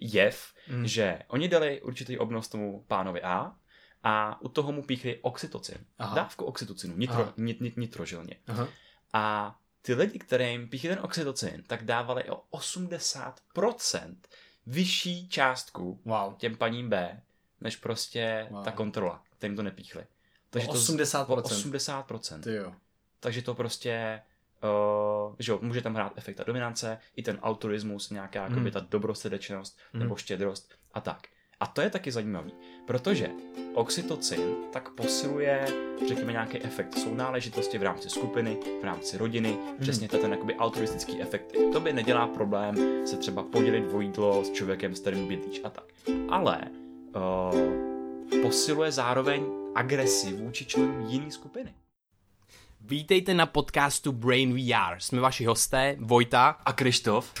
jev, mm. že oni dali určitý obnos tomu pánovi A a u toho mu píchli oxytocin. Aha. Dávku oxytocinu, nitro, nit, nit, nitrožilně. Aha. A ty lidi, kterým píchli ten oxytocin, tak dávali o 80% vyšší částku wow. těm paním B, než prostě wow. ta kontrola, kterým to nepíchli. Takže o 80%. To, o 80%. Ty jo. Takže to prostě, uh, že jo, může tam hrát efekt dominance, i ten altruismus, nějaká mm. jakoby ta dobrosrdečnost mm. nebo štědrost a tak. A to je taky zajímavý, protože oxytocin tak posiluje, řekněme, nějaký efekt sounáležitosti v rámci skupiny, v rámci rodiny, hmm. přesně ten jakoby altruistický efekt. To by nedělá problém se třeba podělit o jídlo s člověkem, s kterým bydlíš a tak. Ale uh, posiluje zároveň agresi vůči členům jiné skupiny. Vítejte na podcastu Brain VR. Jsme vaši hosté, Vojta a Krištof.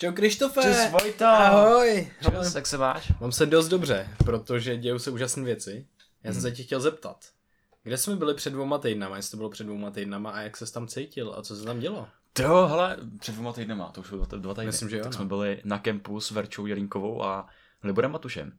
Čau Krištofe! Čus Vojto! Ahoj! Čus, jak se máš? Mám se dost dobře, protože dějou se úžasné věci. Já jsem hmm. se tě chtěl zeptat. Kde jsme byli před dvěma týdnama, jestli to bylo před dvěma týdnama a jak se tam cítil a co se tam dělo? To jo, hele, před dvěma týdnama, to už bylo dva týdny. Myslím, že jo, tak no. jsme byli na kempu s Verčou Jelínkovou a Liborem Matušem.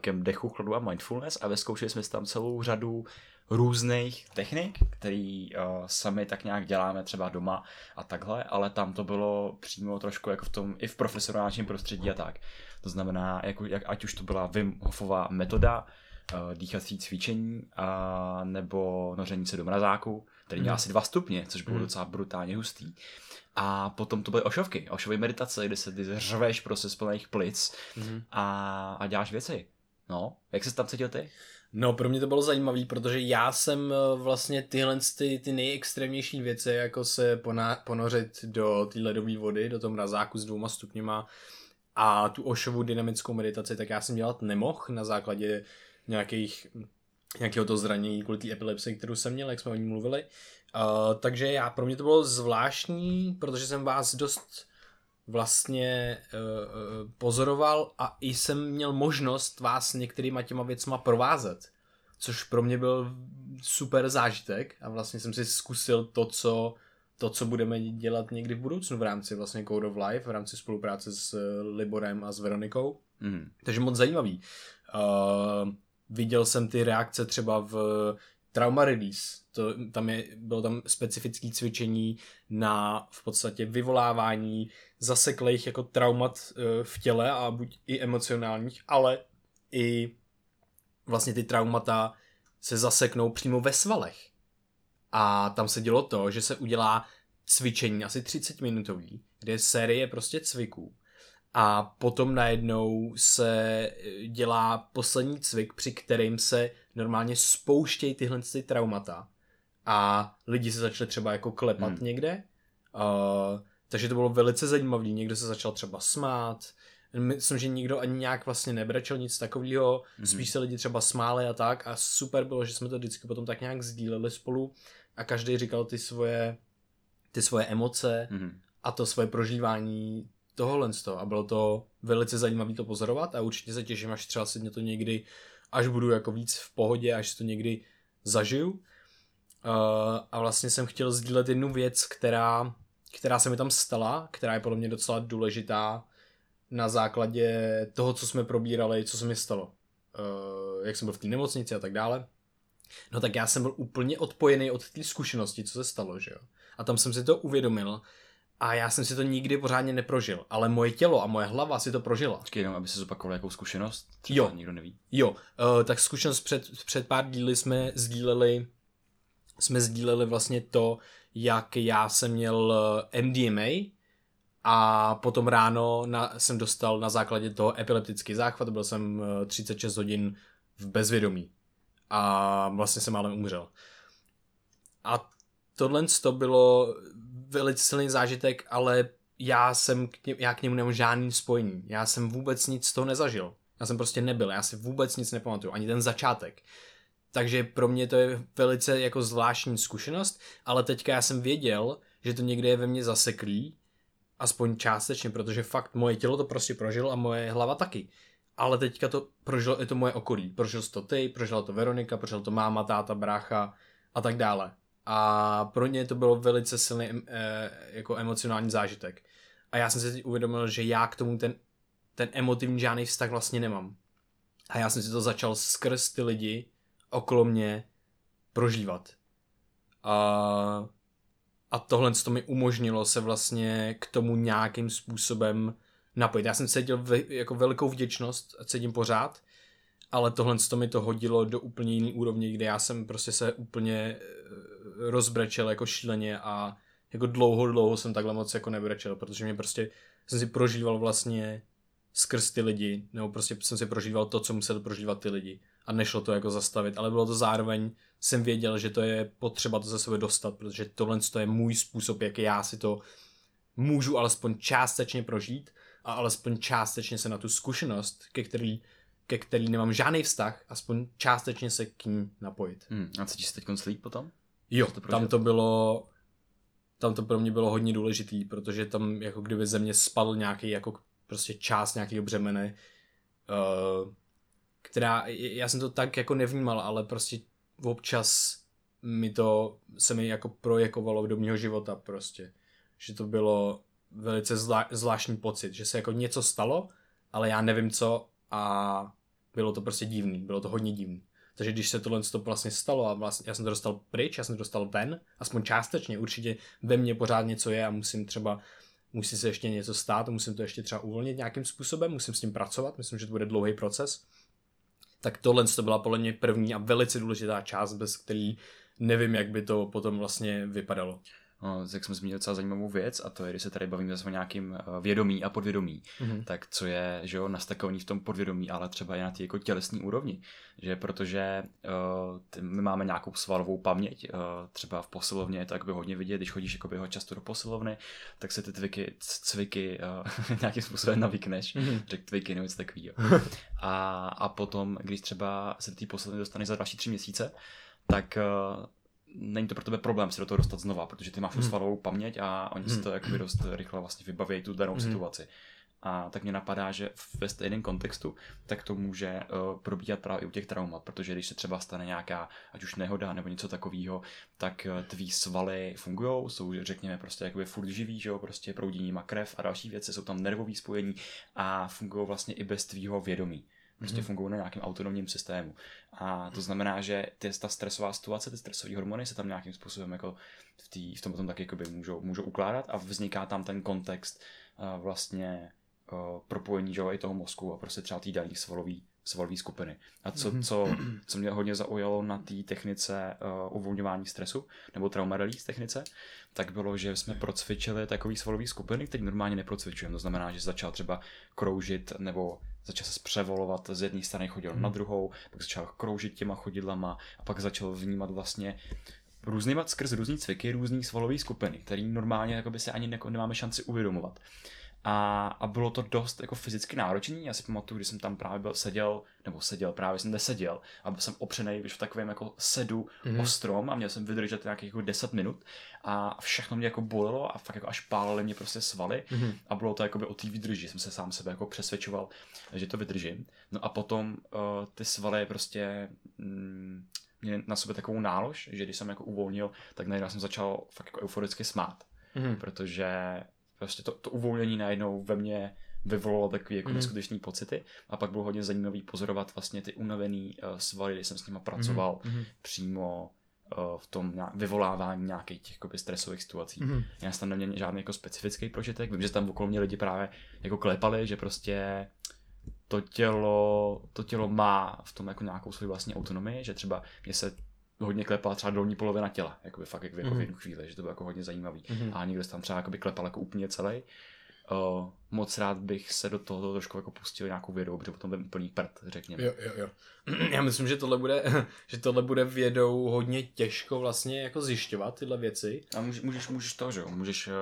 Kemp dechu, chladu a mindfulness a vyzkoušeli jsme tam celou řadu různých technik, který uh, sami tak nějak děláme třeba doma a takhle, ale tam to bylo přímo trošku jako v tom, i v profesionálním prostředí a tak. To znamená, jako, jak, ať už to byla Wim Hofová metoda, uh, dýchací cvičení, a, nebo noření se do mrazáku, který měl mm. asi dva stupně, což bylo mm. docela brutálně hustý. A potom to byly ošovky, ošové meditace, kde se ty řveš prostě z plných plic mm. a, a děláš věci. No, jak se tam cítil ty? No, pro mě to bylo zajímavé, protože já jsem eh, vlastně tyhle ty, ty nejextrémnější věci, jako se pona, ponořit do té ledové vody, do toho mrazáku s dvouma stupněma a tu ošovou dynamickou meditaci, tak já jsem dělat nemohl na základě nějakých nějakého to zranění kvůli té epilepsii, kterou jsem měl, jak jsme o ní mluvili. Uh, takže já, pro mě to bylo zvláštní, protože jsem vás dost vlastně uh, pozoroval a i jsem měl možnost vás některýma těma věcma provázet, což pro mě byl super zážitek a vlastně jsem si zkusil to, co to, co budeme dělat někdy v budoucnu v rámci vlastně Code of Life, v rámci spolupráce s Liborem a s Veronikou. Mm. Takže moc zajímavý. Uh, viděl jsem ty reakce třeba v Trauma Release, to, tam je, bylo tam specifické cvičení na v podstatě vyvolávání zaseklých jako traumat e, v těle a buď i emocionálních, ale i vlastně ty traumata se zaseknou přímo ve svalech. A tam se dělo to, že se udělá cvičení asi 30 minutový, kde je série prostě cviků. A potom najednou se dělá poslední cvik, při kterým se normálně spouštějí tyhle ty traumata a lidi se začali třeba jako klepat hmm. někde. Uh, takže to bylo velice zajímavé. Někdo se začal třeba smát. Myslím, že nikdo ani nějak vlastně nebrečel nic takového. Hmm. Spíš se lidi třeba smáli a tak. A super bylo, že jsme to vždycky potom tak nějak sdíleli spolu a každý říkal ty svoje, ty svoje emoce hmm. a to svoje prožívání tohohle z toho. A bylo to velice zajímavé to pozorovat a určitě se těším, až třeba si mě to někdy, až budu jako víc v pohodě, až to někdy zažiju a vlastně jsem chtěl sdílet jednu věc, která, která se mi tam stala, která je podle mě docela důležitá na základě toho, co jsme probírali, co se mi stalo. Uh, jak jsem byl v té nemocnici a tak dále. No tak já jsem byl úplně odpojený od té zkušenosti, co se stalo, že jo. A tam jsem si to uvědomil a já jsem si to nikdy pořádně neprožil, ale moje tělo a moje hlava si to prožila. Počkej jenom, aby se zopakoval jakou zkušenost? Třeba jo. nikdo neví. Jo, uh, tak zkušenost před, před pár díly jsme sdíleli jsme sdíleli vlastně to, jak já jsem měl eh, MDMA A potom ráno na, jsem dostal na základě toho epileptický záchvat, byl jsem 36 hodin v bezvědomí. A vlastně jsem ale umřel. A tohle to bylo velice silný zážitek, ale já jsem k, ně, já k němu nemám žádný spojení. Já jsem vůbec nic z toho nezažil. Já jsem prostě nebyl, já si vůbec nic nepamatuju, ani ten začátek. Takže pro mě to je velice jako zvláštní zkušenost, ale teďka já jsem věděl, že to někde je ve mně zaseklý, aspoň částečně, protože fakt moje tělo to prostě prožilo a moje hlava taky. Ale teďka to prožilo i to moje okolí. Prožil to ty, prožila to Veronika, prožil to máma, táta, brácha a tak dále. A pro ně to bylo velice silný eh, jako emocionální zážitek. A já jsem si uvědomil, že já k tomu ten, ten emotivní žádný vztah vlastně nemám. A já jsem si to začal skrz ty lidi okolo mě prožívat. A, a tohle to mi umožnilo se vlastně k tomu nějakým způsobem napojit. Já jsem cítil ve, jako velikou vděčnost cítím pořád, ale tohle to mi to hodilo do úplně jiný úrovně, kde já jsem prostě se úplně eh, rozbrečel jako šíleně a jako dlouho, dlouho jsem takhle moc jako nebrečel, protože mě prostě jsem si prožíval vlastně skrz ty lidi, nebo prostě jsem si prožíval to, co musel prožívat ty lidi a nešlo to jako zastavit, ale bylo to zároveň, jsem věděl, že to je potřeba to ze sebe dostat, protože tohle to je můj způsob, jak já si to můžu alespoň částečně prožít a alespoň částečně se na tu zkušenost, ke který, ke který nemám žádný vztah, aspoň částečně se k ní napojit. Hmm. A cítíš se teď slíp potom? Jo, to tam to bylo, tam to pro mě bylo hodně důležitý, protože tam jako kdyby ze mě spadl nějaký jako prostě část nějakého břemene, uh, která, já jsem to tak jako nevnímal, ale prostě občas mi to, se mi jako projekovalo do mého života prostě. Že to bylo velice zvlá, zvláštní pocit, že se jako něco stalo, ale já nevím co a bylo to prostě divný, bylo to hodně divný. Takže když se tohle to vlastně stalo a vlastně já jsem to dostal pryč, já jsem to dostal ven, aspoň částečně, určitě ve mně pořád něco je a musím třeba, musí se ještě něco stát, musím to ještě třeba uvolnit nějakým způsobem, musím s tím pracovat, myslím, že to bude dlouhý proces. Tak tohle to byla podle mě první a velice důležitá část, bez který nevím, jak by to potom vlastně vypadalo. No, jak jsme zmínili docela zajímavou věc, a to je, když se tady bavíme o nějakým eh, vědomí a podvědomí, mm-hmm. tak co je, že jo, nastakovaný v tom podvědomí, ale třeba i na té jako tělesní úrovni, že protože uh, my máme nějakou svalovou paměť, uh, třeba v posilovně je to jakoby hodně vidět, když chodíš jakoby ho často do posilovny, tak se ty tviky, cviky uh, nějakým způsobem navykneš, mm-hmm. řek tviky nebo něco takového. a, a potom, když třeba se do té posilovny dostaneš za další tři měsíce, tak uh, není to pro tebe problém se do toho dostat znova, protože ty máš hmm. svalovou paměť a oni hmm. si to jakoby dost rychle vlastně vybaví tu danou hmm. situaci. A tak mě napadá, že ve stejném kontextu tak to může uh, probíhat právě i u těch traumat, protože když se třeba stane nějaká, ať už nehoda nebo něco takového, tak uh, tvý svaly fungují, jsou řekněme prostě jakoby furt živý, že jo, prostě proudí nima krev a další věci, jsou tam nervové spojení a fungují vlastně i bez tvýho vědomí prostě mm-hmm. fungují na nějakém autonomním systému. A to znamená, že ty, ta stresová situace, ty stresové hormony se tam nějakým způsobem jako v, tý, v tom potom taky jakoby můžou, můžou ukládat a vzniká tam ten kontext uh, vlastně uh, propojení že, i toho mozku a prostě třeba té daný svalový svalové skupiny. A co, mm-hmm. co, co mě hodně zaujalo na té technice uh, uvolňování stresu, nebo trauma release technice, tak bylo, že jsme procvičili takové svalové skupiny, které normálně neprocvičujeme. To znamená, že začal třeba kroužit nebo začal se zpřevolovat z jedné strany, chodil hmm. na druhou, pak začal kroužit těma chodidlama a pak začal vnímat vlastně různýma skrz různý cviky, různý svalové skupiny, který normálně jako by se ani nemáme šanci uvědomovat. A, a bylo to dost jako fyzicky náročný. Já si pamatuju, když jsem tam právě byl, seděl, nebo seděl, právě jsem neseděl, a byl jsem opřený v takovém jako sedu mm-hmm. o strom a měl jsem vydržet nějakých jako 10 minut a všechno mě jako bolelo a fakt jako až pálily mě prostě svaly mm-hmm. a bylo to jako by o té výdrži. Jsem se sám sebe jako přesvědčoval, že to vydržím. No a potom uh, ty svaly prostě mm, mě na sobě takovou nálož, že když jsem jako uvolnil, tak najednou jsem začal fakt jako euforicky smát. Mm-hmm. Protože prostě to, to uvolnění najednou ve mně vyvolalo takové jako mm. neskutečné pocity a pak bylo hodně zajímavý pozorovat vlastně ty unavený uh, svaly, kdy jsem s nimi pracoval mm. přímo uh, v tom vyvolávání nějakých těch jakoby, stresových situací. Mm. Já jsem tam neměl žádný jako specifický prožitek, vím, že tam okolo mě lidi právě jako klepali, že prostě to tělo, to tělo má v tom jako nějakou svou vlastní autonomii, že třeba mě se hodně klepala třeba dolní polovina těla, jakoby fakt jako mm-hmm. v jednu chvíli, že to bylo jako hodně zajímavý. Mm-hmm. A někdo tam třeba jakoby klepal jako úplně celý. uh, moc rád bych se do toho trošku jako pustil nějakou vědou, protože potom budeme úplný prd, řekněme. Jo, jo, jo. Já myslím, že tohle bude, že tohle bude vědou hodně těžko vlastně jako zjišťovat tyhle věci. A můžeš, můžeš, můžeš to, že jo, můžeš uh,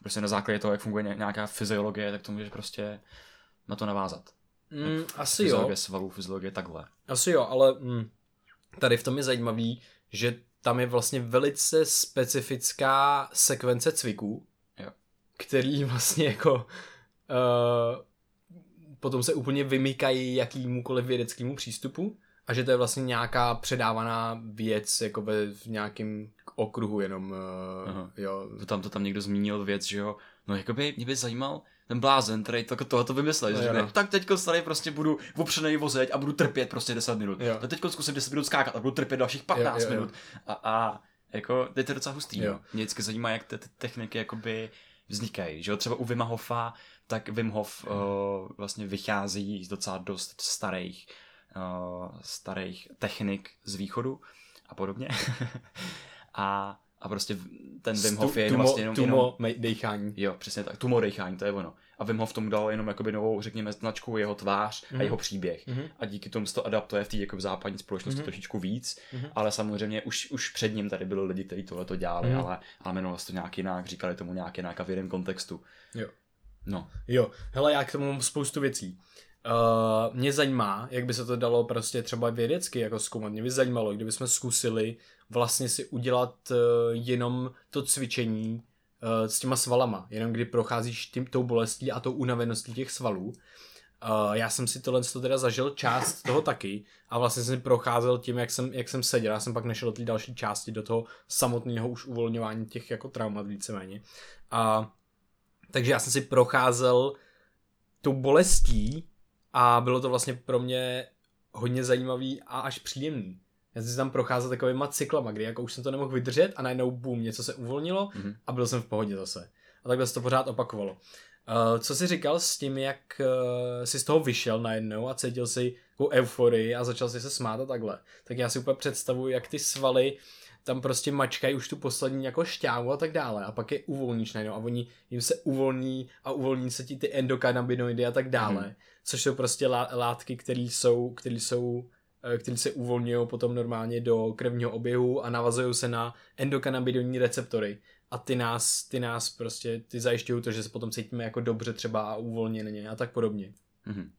prostě na základě toho, jak funguje nějaká fyziologie, tak to můžeš prostě na to navázat. Mm, asi jo. Fyziologie svalů, fyziologie takhle. Asi jo, ale mm, tady v tom je zajímavý, že tam je vlastně velice specifická sekvence cviků, Jo. který vlastně jako uh, potom se úplně vymykají jakýmukoliv vědeckému přístupu a že to je vlastně nějaká předávaná věc jako ve v nějakém okruhu jenom, uh, Aha. jo. Tam, to tam někdo zmínil věc, že jo, no jakoby mě by zajímal ten blázen, který to, tohle to vymyslel, No že řekne, no. tak teďko tady prostě budu opřenej vozeď a budu trpět prostě 10 minut. Jo. Tak teďko zkusím 10 minut skákat a budu trpět dalších 15 Jo, jo, jo. minut. A, a jako, teď to je docela hustý, Jo. jo. Mě vždycky zajímá, jak ty, ty techniky jakoby vznikají, že jo, třeba u Wima Hofa, tak Wim Hof uh, vlastně vychází z docela dost starých, uh, starých technik z východu a podobně. a, a prostě ten Wim Hof je jenom tumo, vlastně jenom, jenom tumo mej- dechání. Jo, přesně tak. Tumor dechání, to je ono. A Wim Hof tomu dal jenom jakoby novou, řekněme, značku jeho tvář Mhm. a jeho příběh. Mhm. A díky tomu se to adaptuje v té jako v západní společnosti Mhm. trošičku víc, Mhm. ale samozřejmě už, už před ním tady byli lidi, kteří tohle to dělali, Mhm. ale, ale jmenovalo se to nějak jinak, říkali tomu nějak jinak a v jiném kontextu. Jo. No, Jo, hele, já k tomu mám spoustu věcí. Uh, mě zajímá, jak by se to dalo prostě třeba vědecky jako zkoumat. Mě by zajímalo, kdybychom zkusili vlastně si udělat uh, jenom to cvičení uh, s těma svalama, jenom kdy procházíš tím, tou bolestí a tou unaveností těch svalů. Uh, já jsem si tohle to teda zažil část toho taky a vlastně jsem procházel tím, jak jsem, jak jsem seděl. Já jsem pak nešel do té další části, do toho samotného už uvolňování těch jako traumat víceméně. A takže já jsem si procházel tou bolestí a bylo to vlastně pro mě hodně zajímavý a až příjemný. Já jsem si tam procházel takovýma cyklama, kdy jako už jsem to nemohl vydržet a najednou bum, něco se uvolnilo Mhm. a byl jsem v pohodě zase. A takhle se to pořád opakovalo. Uh, co jsi říkal s tím, jak uh, jsi z toho vyšel najednou a cítil si takovou euforii a začal si se smát a takhle, tak já si úplně představuji, jak ty svaly tam prostě mačkají už tu poslední jako šťávu a tak dále a pak je uvolníš najednou a oni jim se uvolní a uvolní se ti ty endokannabinoidy a tak dále, Mhm. což jsou prostě lá- látky, které jsou, které jsou eh, které se uvolňují potom normálně do krevního oběhu a navazují se na endokannabinoidní receptory a ty nás, ty nás prostě, ty zajišťují to, že se potom cítíme jako dobře třeba a uvolněně a tak podobně. Mhm.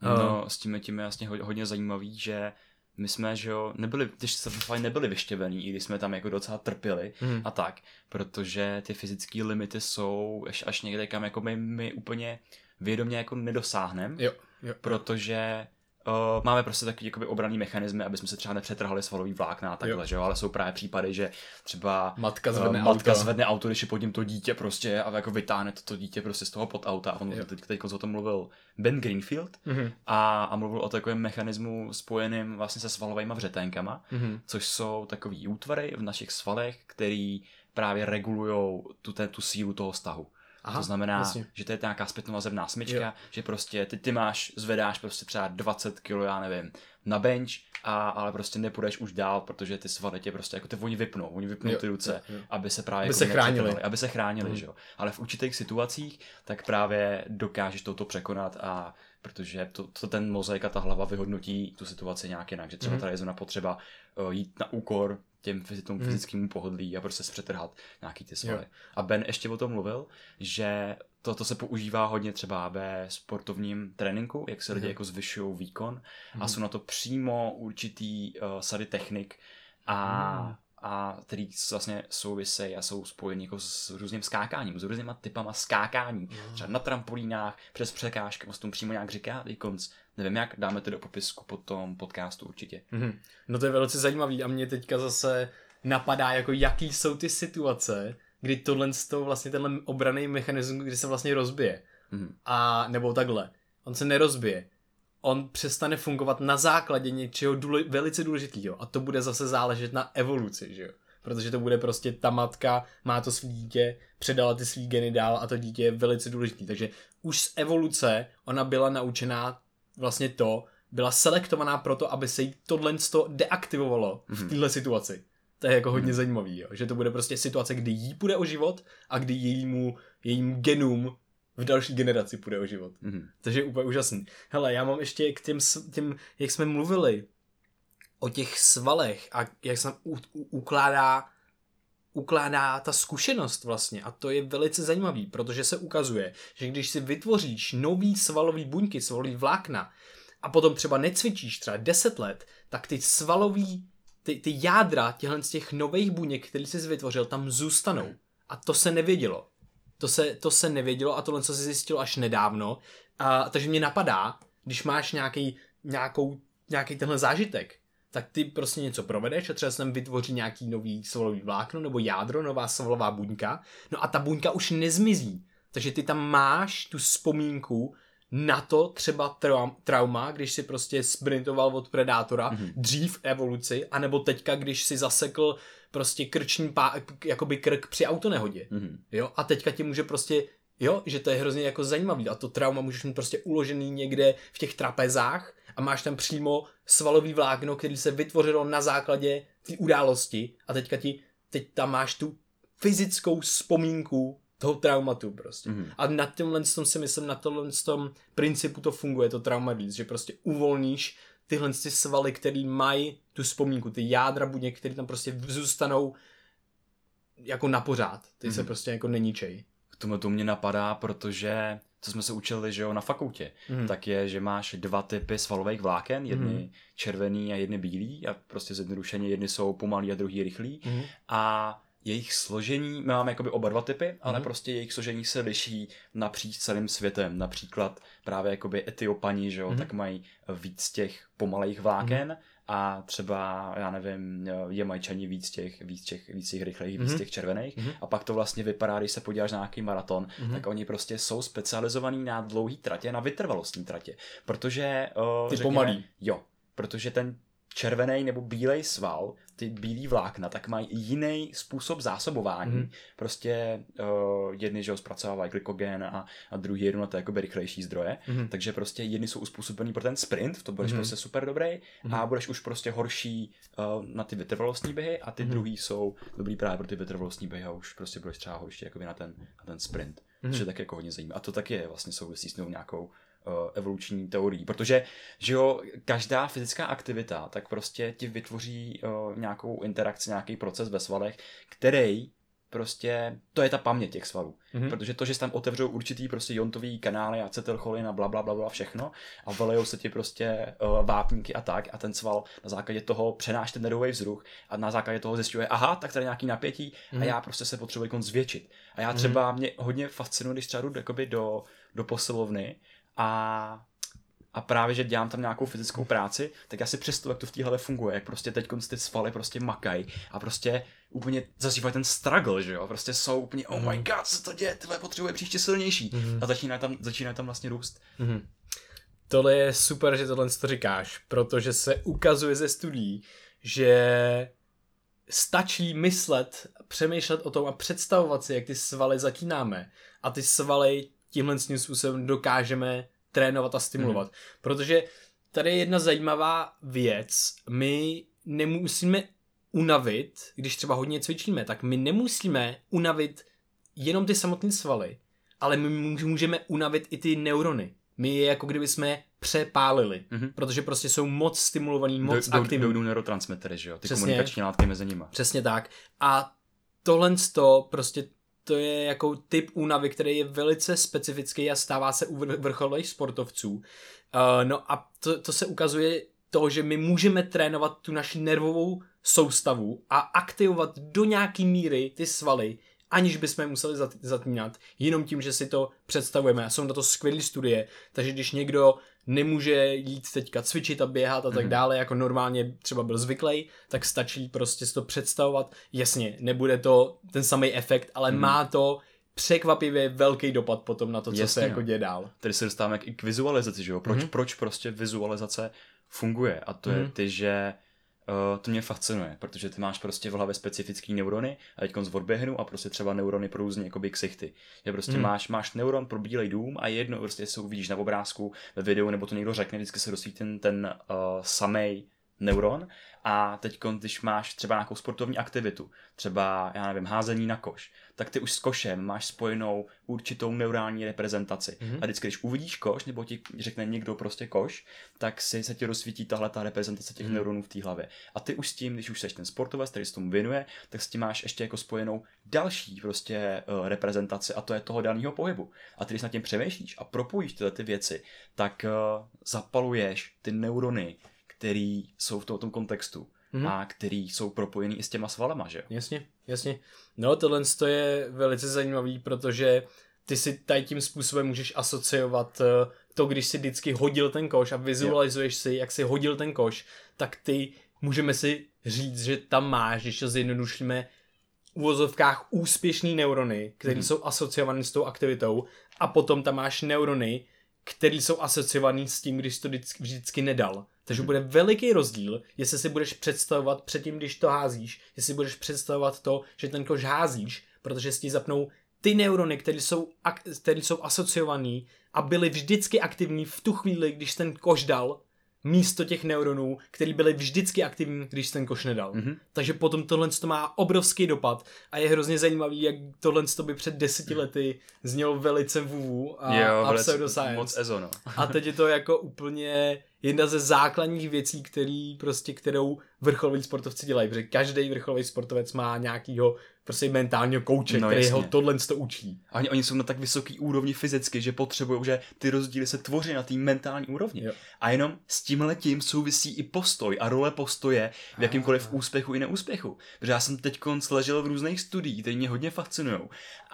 A- No, s tím, tím je vlastně ho- hodně zajímavý, že my jsme, že jo, nebyli, když se fakt nebyli vyštěvený, i když jsme tam jako docela trpěli Mhm. a tak, protože ty fyzické limity jsou až, až někde, kam jako my, my úplně vědomě jako nedosáhneme, Jo, jo. protože uh, máme prostě taky jakoby obraný mechanismy, aby jsme se třeba nepřetrhali svalový vlákna a takhle, Jo. že jo, ale jsou právě případy, že třeba Matka eh, zvedne matka auto. zvedne auto, když je pod ním to dítě prostě a jako vytáhne to, to dítě prostě z toho pod auta a on Jo. teď, teď o tom mluvil Ben Greenfield, Mhm, a, a mluvil o takovém mechanismu spojeným vlastně se svalovými vřeténkama, mhm. což jsou takový útvary v našich svalech, který právě regulují tu, ten, tu sílu toho stahu. Aha, to znamená, jasně. že to je nějaká zpětnovazebná smyčka, Jo. že prostě ty, ty máš, zvedáš prostě třeba 20 kg, já nevím, na bench, a, ale prostě nepůjdeš už dál, protože ty svaly tě prostě, jako ty oni vypnou, oni vypnou Jo, ty ruce, jo, jo. aby se právě Aby jako se chránili. aby se chránili, Mhm. že jo. Ale v určitých situacích tak právě dokážeš toto překonat a protože to, to ten mozaik a ta hlava vyhodnotí tu situaci nějak jinak, že třeba Mhm. tady je potřeba uh, jít na úkor těm tomu Mhm. fyzickému pohodlí a prostě se přetrhat nějaký ty svaly. Jo. A Ben ještě o tom mluvil, že to, to se používá hodně třeba ve sportovním tréninku, jak se lidi Mhm. jako zvyšují výkon a Mhm. jsou na to přímo určitý uh, sady technik a, Mhm. A který vlastně souvisejí a jsou spojeni jako s různým skákáním, s různýma typama skákání. Mhm. Třeba na trampolínách, přes překážky, on se tomu přímo nějak říká, konc. Nevím jak, dáme to do popisku po tom podcastu určitě. Mhm. No to je velice zajímavý a mě teďka zase napadá, jako jaký jsou ty situace, kdy tohle to vlastně tenhle obraný mechanismus, kdy se vlastně rozbije. Mhm. A nebo takhle. On se nerozbije. On přestane fungovat na základě něčeho důle, velice důležitého. A to bude zase záležet na evoluci, že jo? Protože to bude prostě ta matka, má to svý dítě, předala ty svý geny dál a to dítě je velice důležitý. Takže už z evoluce ona byla naučená vlastně to, byla selektovaná proto, aby se jí tohle deaktivovalo v Mhm. téhle situaci. To je jako hodně zajímavý, jo? že to bude prostě situace, kdy jí půjde o život a kdy jejímu, jejím genům v další generaci půjde o život. Mhm. Takže je úplně úžasný. Hele, já mám ještě k těm, těm jak jsme mluvili o těch svalech a jak se u, u, ukládá, ukládá ta zkušenost vlastně. A to je velice zajímavý, protože se ukazuje, že když si vytvoříš nový svalový buňky, svalový vlákna a potom třeba necvičíš třeba 10 let, tak ty svalový, ty, ty jádra těchhle z těch nových buněk, který jsi vytvořil, tam zůstanou. A to se nevědělo. To se, to se nevědělo a tohle co se zjistilo až nedávno. A, takže mě napadá, když máš nějaký, nějakou, nějaký tenhle zážitek, tak ty prostě něco provedeš a třeba se tam vytvoří nějaký nový svalový vlákno nebo jádro, nová svalová buňka. No a ta buňka už nezmizí. Takže ty tam máš tu vzpomínku na to třeba traum, trauma, když si prostě sprintoval od predátora mm-hmm. dřív v evoluci, anebo teďka, když si zasekl prostě krční pá, jakoby krk při autonehodě. Mhm. Jo, a teďka ti může prostě, jo, že to je hrozně jako zajímavý a to trauma můžeš mít prostě uložený někde v těch trapezách a máš tam přímo svalový vlákno, který se vytvořilo na základě té události a teďka ti, teď tam máš tu fyzickou vzpomínku toho traumatu prostě. Mhm. A na tomhle tom si myslím, na tomhle tom principu to funguje, to trauma release, že prostě uvolníš tyhle ty svaly, který mají tu vzpomínku, ty jádra buněk, které tam prostě zůstanou jako na pořád. Ty mm-hmm. se Mhm. prostě jako neníčej. K tomu to mě napadá, protože co jsme se učili, že jo, na fakultě, Mhm. tak je, že máš dva typy svalových vláken, jedny Mhm. červený a jedny bílý a prostě zjednodušeně jedny jsou pomalý a druhý rychlý Mm-hmm. a jejich složení, my máme jakoby oba dva typy, ale Mhm. prostě jejich složení se liší napříč celým světem. Například právě jakoby Etiopani, že jo, Mhm. tak mají víc těch pomalejch vláken a třeba, já nevím, Jamajčani víc těch, víc těch, víc těch rychlejch, víc Mhm. těch červených. Mhm. A pak to vlastně vypadá, když se podíváš na nějaký maraton, Mhm. tak oni prostě jsou specializovaní na dlouhý tratě, na vytrvalostní tratě. Protože... Uh, Ty pomalý. Jo, protože ten červený nebo bílej sval, ty bílý vlákna, tak mají jiný způsob zásobování. Mhm. Mm-hmm. Prostě uh, jedny, že ho zpracovávají glykogen a, a druhý jedno na to jakoby rychlejší zdroje. Mhm. Takže prostě jedny jsou uspůsobený pro ten sprint, to budeš Mhm. mm-hmm. prostě super dobrý Mhm. a budeš už prostě horší uh, na ty vytrvalostní běhy a ty Mhm. mm-hmm. druhý jsou dobrý právě pro ty vytrvalostní běhy a už prostě budeš třeba horší jakoby na ten, na ten sprint. Mhm. Mm-hmm. Což je tak jako hodně zajímavé. A to taky je vlastně souvisí s nějakou evoluční teorií, protože že jo, každá fyzická aktivita tak prostě ti vytvoří uh, nějakou interakci, nějaký proces ve svalech, který prostě, to je ta paměť těch svalů. Mhm. Protože to, že se tam otevřou určitý prostě jontový kanály, acetylcholin a bla, bla, bla, bla všechno a vylejou se ti prostě uh, vápníky a tak a ten sval na základě toho přenáší ten nervový vzruch a na základě toho zjišťuje, aha, tak tady nějaký napětí Mhm. a já prostě se potřebuji kon zvětšit. A já třeba, mě hodně fascinuje, když třeba jdu jakoby do, do posilovny a a právě, že dělám tam nějakou fyzickou práci, tak já si představuji, jak to v té hlavě funguje, jak prostě teď ty svaly prostě makají a prostě úplně zažívají ten struggle, že jo, prostě jsou úplně, oh my god, co to děje, tyhle potřebuje příště silnější Mhm. a začínají tam, začínají tam vlastně růst. Mhm. Tohle je super, že tohle to říkáš, protože se ukazuje ze studií, že stačí myslet, přemýšlet o tom a představovat si, jak ty svaly zatínáme a ty svaly tímhle tím způsobem dokážeme trénovat a stimulovat. Mm. Protože tady je jedna zajímavá věc. My nemusíme unavit, když třeba hodně cvičíme, tak my nemusíme unavit jenom ty samotné svaly, ale my můžeme unavit i ty neurony. My je jako kdyby jsme přepálili, Mhm. protože prostě jsou moc stimulovaný, moc jdou, aktivní. jdou neurotransmitery, že jo, ty Přesně. komunikační látky mezi nimi. Přesně tak. A tohle to prostě to je jako typ únavy, který je velice specifický a stává se u vr- vrcholových sportovců. Uh, no a to, to se ukazuje to, že my můžeme trénovat tu naši nervovou soustavu a aktivovat do nějaký míry ty svaly, aniž bychom je museli zat- zatínat, jenom tím, že si to představujeme. Jsou na to skvělé studie, takže když někdo nemůže jít teďka cvičit a běhat a tak Mhm. dále, jako normálně třeba byl zvyklý, tak stačí prostě si to představovat. Jasně, nebude to ten samý efekt, ale Mhm. má to překvapivě velký dopad potom na to, co Jasně, se jako jo. děje dál. Tady se dostáváme k, i k vizualizaci, že jo, proč, Mhm. mm-hmm. proč prostě vizualizace funguje a to mm-hmm. je Mhm. ty, že uh, to mě fascinuje, protože ty máš prostě v hlavě specifický neurony a teď z odběhnu a prostě třeba neurony pro různě jakoby ksichty. Že prostě Mhm. mm. máš, máš neuron pro bílej dům a jedno prostě, jestli ho uvidíš na obrázku, ve videu, nebo to někdo řekne, vždycky se rozsvítí ten, ten uh, samej neuron a teď, když máš třeba nějakou sportovní aktivitu, třeba, já nevím, házení na koš, tak ty už s košem máš spojenou určitou neurální reprezentaci. Mm-hmm. A vždycky, když uvidíš koš, nebo ti řekne někdo prostě koš, tak si se ti rozsvítí tahle ta reprezentace těch mm-hmm. neuronů v té hlavě. A ty už s tím, když už seš ten sportovec, který se tomu věnuje, tak s tím máš ještě jako spojenou další prostě uh, reprezentaci a to je toho daného pohybu. A ty, když nad tím přemýšlíš a propojíš tyhle ty věci, tak uh, zapaluješ ty neurony který jsou v tom kontextu mm-hmm. a který jsou propojený i s těma svalama, že jo? Jasně, jasně. No tohle je velice zajímavý, protože ty si tady tím způsobem můžeš asociovat eh, to, když si vždycky hodil ten koš a vizualizuješ si, jak si hodil ten koš, tak ty můžeme si říct, že tam máš, když to zjednodušíme, v uvozovkách úspěšný neurony, které mm-hmm. jsou asociované s tou aktivitou a potom tam máš neurony, které jsou asociované s tím, když to vždycky, vždycky nedal. Takže bude veliký rozdíl, jestli si budeš představovat předtím, když to házíš, jestli budeš představovat to, že ten koš házíš, protože si ti zapnou ty neurony, které jsou, které jsou asociované a byly vždycky aktivní v tu chvíli, když ten koš dal, místo těch neuronů, které byly vždycky aktivní, když ten koš nedal. Mm-hmm. Takže potom tohle to má obrovský dopad a je hrozně zajímavý, jak tohle to by před deseti lety znělo velice vuvu a, jo, a pseudoscience. Moc ezo, no. a teď je to jako úplně jedna ze základních věcí, který prostě, kterou vrcholoví sportovci dělají, protože každý vrcholový sportovec má nějakýho prostě mentálního kouče, no, který jasně. ho tohle to učí. A oni, oni jsou na tak vysoký úrovni fyzicky, že potřebují, že ty rozdíly se tvoří na té mentální úrovni. Jo. A jenom s tím letím souvisí i postoj a role postoje v jakýmkoliv a... úspěchu i neúspěchu. Protože já jsem teď ležel v různých studiích, které mě hodně fascinují.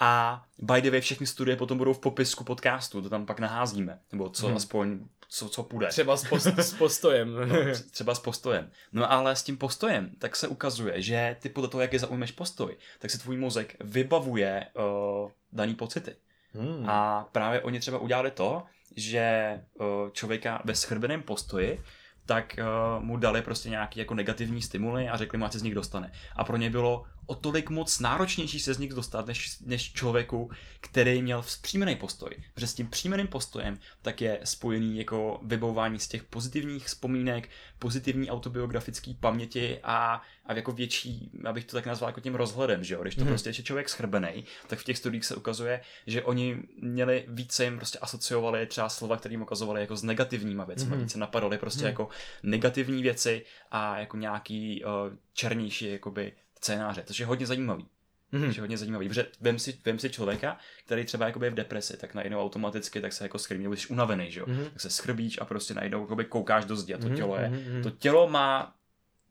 A by the way, všechny studie potom budou v popisku podcastu, to tam pak naházíme. Nebo co hmm. aspoň co, co půjde. Třeba s, post, s postojem. no, třeba s postojem. No ale s tím postojem, tak se ukazuje, že ty podle toho, jak je zaujmeš postoj, tak se tvůj mozek vybavuje uh, daný pocity. Hmm. A právě oni třeba udělali to, že uh, člověka ve schrbeném postoji tak uh, mu dali prostě nějaký jako negativní stimuly a řekli mu, ať se z nich dostane. A pro ně bylo o tolik moc náročnější se z nich dostat, než, než člověku, který měl vzpřímený postoj. Protože s tím příjmeným postojem tak je spojený jako vybování z těch pozitivních vzpomínek, pozitivní autobiografické paměti a, a jako větší, abych to tak nazval jako tím rozhledem, že jo? Když to hmm. prostě je člověk schrbený, tak v těch studiích se ukazuje, že oni měli více jim prostě asociovali třeba slova, které jim ukazovali jako s negativníma věcmi, hmm. více napadali prostě hmm. jako negativní věci a jako nějaký uh, černější jakoby scénáře, což je hodně zajímavý. Mm-hmm. Což je hodně zajímavý, protože vem si, vem si člověka, který třeba jakoby je v depresi, tak najednou automaticky tak se jako skrbí, nebo jsi unavený, že jo? Mm-hmm. Tak se skrbíš a prostě najednou jakoby koukáš do zdi a to mm-hmm. tělo je, mm-hmm. to tělo má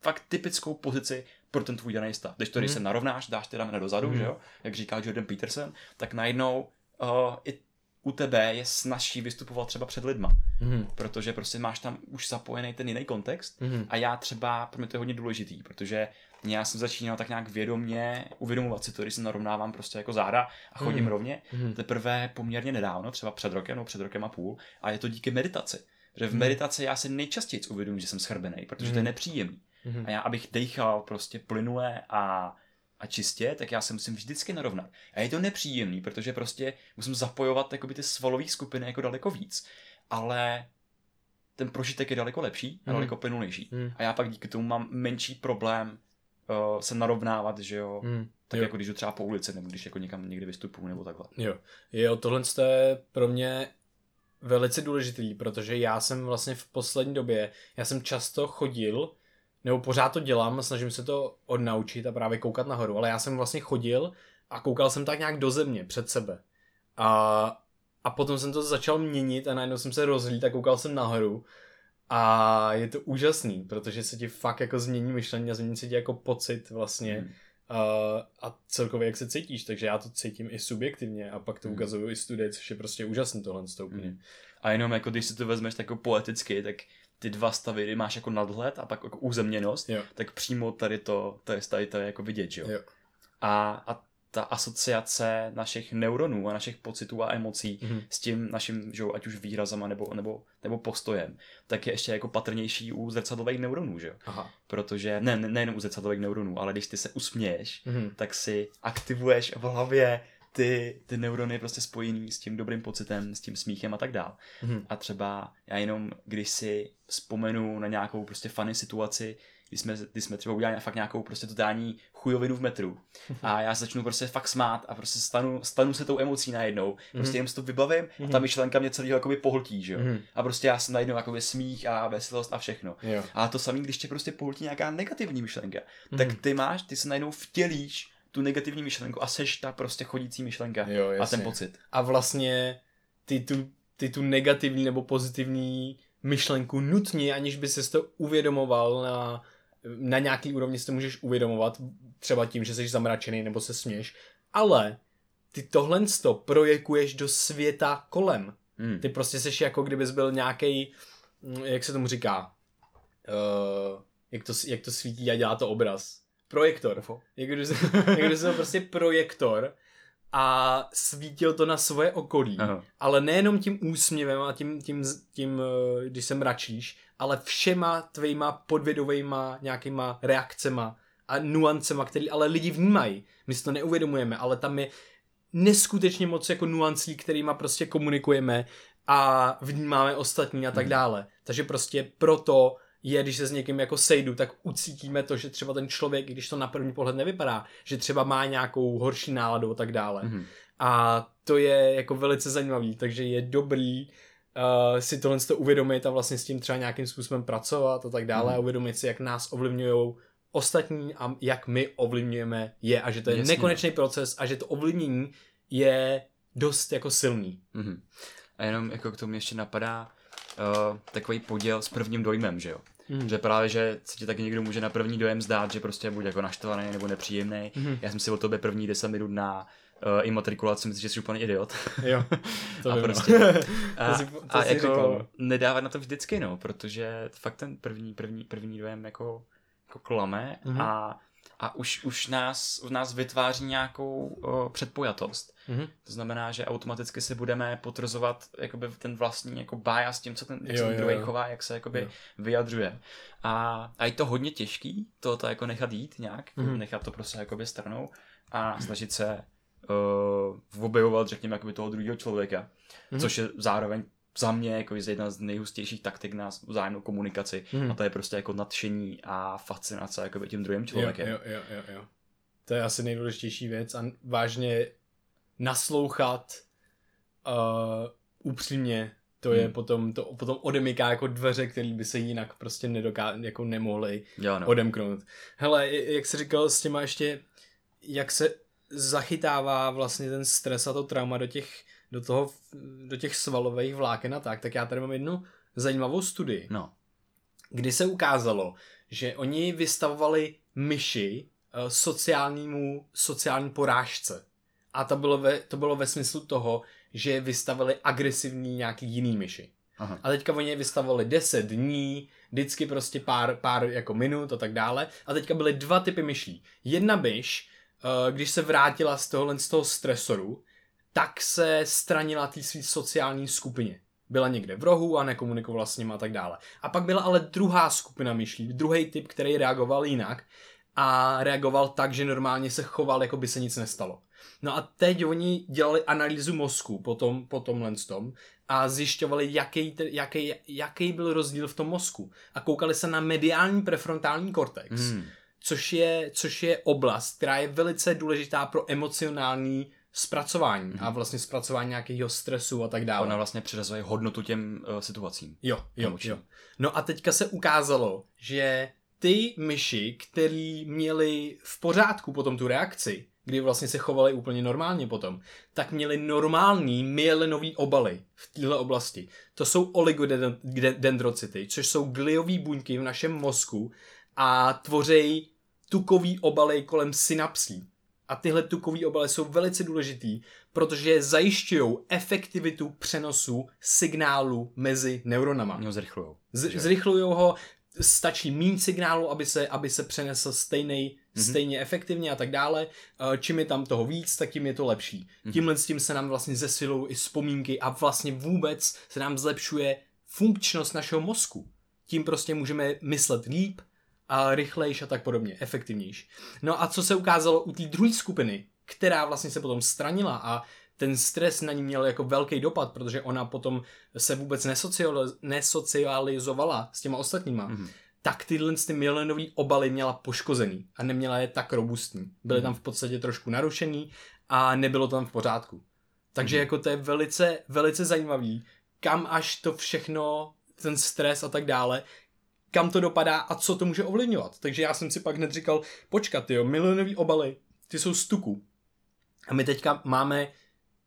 fakt typickou pozici pro ten tvůj daný stav. Když to, když mm-hmm. se narovnáš, dáš ty ramena dozadu, mm-hmm. že jo, jak říká Jordan Peterson, tak najednou uh, i u tebe je snažší vystupovat třeba před lidma, mm-hmm. protože prostě máš tam už zapojený ten jiný kontext mm-hmm. a já třeba, pro mě to je hodně důležitý, protože já jsem začínal tak nějak vědomě uvědomovat si to, když se narovnávám prostě jako záda a chodím mm. rovně, mm. teprve poměrně nedávno, třeba před rokem nebo před rokem a půl a je to díky meditaci. Že v mm. meditaci já se nejčastěji uvědomím, že jsem schrbený, protože mm. to je nepříjemný. Mm. A já, abych dechal prostě plynule a a čistě, tak já se musím vždycky narovnat. A je to nepříjemný, protože prostě musím zapojovat jakoby ty svalové skupiny jako daleko víc. Ale ten prožitek je daleko lepší a mm. daleko plynulejší. Mm. A já pak díky tomu mám menší problém uh, se narovnávat, že jo. Mm. Tak jo. jako když jdu třeba po ulici, nebo když jako někam někdy vystupuju, nebo takhle. Jo, jo tohle je pro mě velice důležitý, protože já jsem vlastně v poslední době, já jsem často chodil, nebo pořád to dělám, snažím se to odnaučit a právě koukat nahoru, ale já jsem vlastně chodil a koukal jsem tak nějak do země, před sebe. A, a potom jsem to začal měnit a najednou jsem se rozhlíd a koukal jsem nahoru a je to úžasný, protože se ti fakt jako změní myšlení a změní se ti jako pocit vlastně hmm. a, a celkově jak se cítíš, takže já to cítím i subjektivně a pak to hmm. ukazuju i studie, což je prostě úžasný tohle stoupně. Hmm. A jenom jako když si to vezmeš jako poeticky, tak ty dva stavy, kdy máš jako nadhled a pak jako územněnost, jo. tak přímo tady to, to je tady to je jako vidět, jo. jo. A, a ta asociace našich neuronů a našich pocitů a emocí mm-hmm. s tím naším, že ať už výrazama nebo, nebo, nebo postojem, tak je ještě jako patrnější u zrcadlových neuronů, že jo? Aha. Protože, ne, ne, nejenom u zrcadlových neuronů, ale když ty se usměješ, mm-hmm. tak si aktivuješ v hlavě ty, ty neurony prostě spojený s tím dobrým pocitem, s tím smíchem a tak dál. Mhm. A třeba já jenom, když si vzpomenu na nějakou prostě funny situaci, když jsme, když jsme třeba udělali fakt nějakou prostě totální chujovinu v metru a já začnu prostě fakt smát a prostě stanu, stanu se tou emocí najednou, prostě jenom si to vybavím a ta myšlenka mě celý jakoby pohltí, že jo. Mhm. A prostě já jsem najednou jakoby smích a veselost a všechno. Jo. A to samé, když tě prostě pohltí nějaká negativní myšlenka, tak ty máš, ty se najednou vtělíš tu negativní myšlenku a seš ta prostě chodící myšlenka Jo, a ten pocit. A vlastně ty tu, ty tu negativní nebo pozitivní myšlenku nutně, aniž by si to uvědomoval na, na nějaký úrovni si to můžeš uvědomovat, třeba tím, že jsi zamračený nebo se směš, ale ty tohle to projekuješ do světa kolem. Hmm. Ty prostě jsi jako kdybys byl nějaký, jak se tomu říká, uh, jak, to, jak to svítí a dělá to obraz. Projektor. Jak kdyby jsi, jak kdyby jsi byl prostě projektor a svítil to na svoje okolí. Aha. Ale nejenom tím úsměvem a tím, tím, tím, eh, když se mračíš, ale všema tvýma podvědovejma nějakýma reakcema a nuancema, který ale lidi vnímají. My si to neuvědomujeme, ale tam je neskutečně moc jako nuancí, kterýma prostě komunikujeme a vnímáme ostatní a tak dále. Takže prostě proto je, když se s někým jako sejdu, tak ucítíme to, že třeba ten člověk, když to na první pohled nevypadá, že třeba má nějakou horší náladu a tak dále. Mhm. A to je jako velice zajímavý, takže je dobrý uh, si tohle to uvědomit a vlastně s tím třeba nějakým způsobem pracovat a tak dále Mhm. a uvědomit si, jak nás ovlivňují ostatní a jak my ovlivňujeme je a že to je Jasně. nekonečný proces a že to ovlivnění je dost jako silný. Mhm. A jenom jako k tomu ještě napadá uh, takový poděl s prvním dojmem, že jo. Mhm. Že právě, že se ti taky někdo může na první dojem zdát, že prostě buď jako naštvaný nebo nepříjemný. Mhm. Já jsem si o tobě první 10 minut na uh, imatrikulaci myslím, že jsi úplně idiot. Jo, to a no. prostě a, To si- to a si jako říkal, no. nedávat na to vždycky, no, protože fakt ten první, první, první dojem jako, jako klame Mhm. a, a už, už nás, u nás vytváří nějakou uh, předpojatost. Mhm. To znamená, že automaticky si budeme potvrzovat jakoby ten vlastní jako bias tím, co ten, Jo, ten jo, druhý jo. chová, jak se jakoby Jo. vyjadřuje. A, a je to hodně těžký, to, to jako nechat jít nějak, Mhm. nechat to prostě jakoby stranou a snažit se uh, objevovat, řekněme, jakoby toho druhého člověka, Mhm. což je zároveň za mě jako jedna z nejhustějších taktik na vzájemnou komunikaci Mhm. a to je prostě jako nadšení a fascinace jakoby tím druhým člověkem. Jo, jo, jo, jo, jo. To je asi nejdůležitější věc a vážně naslouchat uh, upřímně, to je Hmm. potom, to potom odemyká jako dveře, které by se jinak prostě nedoká, jako nemohly Jo, no. odemknout. Hele, jak jsi říkal s těma ještě, jak se zachytává vlastně ten stres a to trauma do těch, do toho, do těch svalových vláken a tak, tak já tady mám jednu zajímavou studii no. kdy se ukázalo, že oni vystavovali myši eh, sociálnímu, sociální porážce. A to bylo, ve, to bylo ve smyslu toho, že vystavili agresivní nějaký jiný myši. Aha. A teďka oni je vystavovali 10 dní, vždycky prostě pár, pár jako minut a tak dále. A teďka byly dva typy myší. Jedna myš, eh, když se vrátila z tohohle z toho stresoru, tak se stranila té své sociální skupině. Byla někde v rohu a nekomunikovala s ním a tak dále. A pak byla ale druhá skupina myší, druhý typ, který reagoval jinak a reagoval tak, že normálně se choval, jako by se nic nestalo. No a teď oni dělali analýzu mozku po, tom, po tomhle tom a zjišťovali, jaký, jaký, jaký byl rozdíl v tom mozku. A koukali se na mediální prefrontální kortex, Hmm. což, je, což je oblast, která je velice důležitá pro emocionální zpracování a vlastně zpracování nějakého stresu a tak dále. Ona vlastně přirazuje hodnotu těm uh, situacím. Jo, jo, jo. No a teďka se ukázalo, že ty myši, který měli v pořádku potom tu reakci, kdy vlastně se chovali úplně normálně potom, tak měli normální myelinové obaly v této oblasti. To jsou oligodendrocyty, což jsou gliové buňky v našem mozku a tvoří tukový obaly kolem synapsí. A tyhle tukové obaly jsou velice důležitý, protože zajišťují efektivitu přenosu signálu mezi neuronama. Mě ho zrychlujou. Z, že? zrychlují ho, stačí méně signálu, aby se, aby se přenesl stejnej, Mhm. mm-hmm. stejně efektivně a tak dále. Eh, Čím je tam toho víc, tak tím je to lepší. Mhm. Mm-hmm. Tímhle s tím se nám vlastně zesilují i vzpomínky a vlastně vůbec se nám zlepšuje funkčnost našeho mozku. Tím prostě můžeme myslet líp a rychlejš a tak podobně, efektivnějš. No a co se ukázalo u té druhé skupiny která vlastně se potom stranila a ten stres na ní měl jako velký dopad, protože ona potom se vůbec nesocializovala s těma ostatníma, mm-hmm. tak tyhle ty myelinové obaly měla poškozený a neměla je tak robustní. Byly mm-hmm. tam v podstatě trošku narušený a nebylo tam v pořádku. Takže mm-hmm. jako to je velice, velice zajímavý, kam až to všechno, ten stres a tak dále, kam to dopadá a co to může ovlivňovat. Takže já jsem si pak hned říkal, počkat, jo, milionový obaly, ty jsou z tuku. A my teďka máme,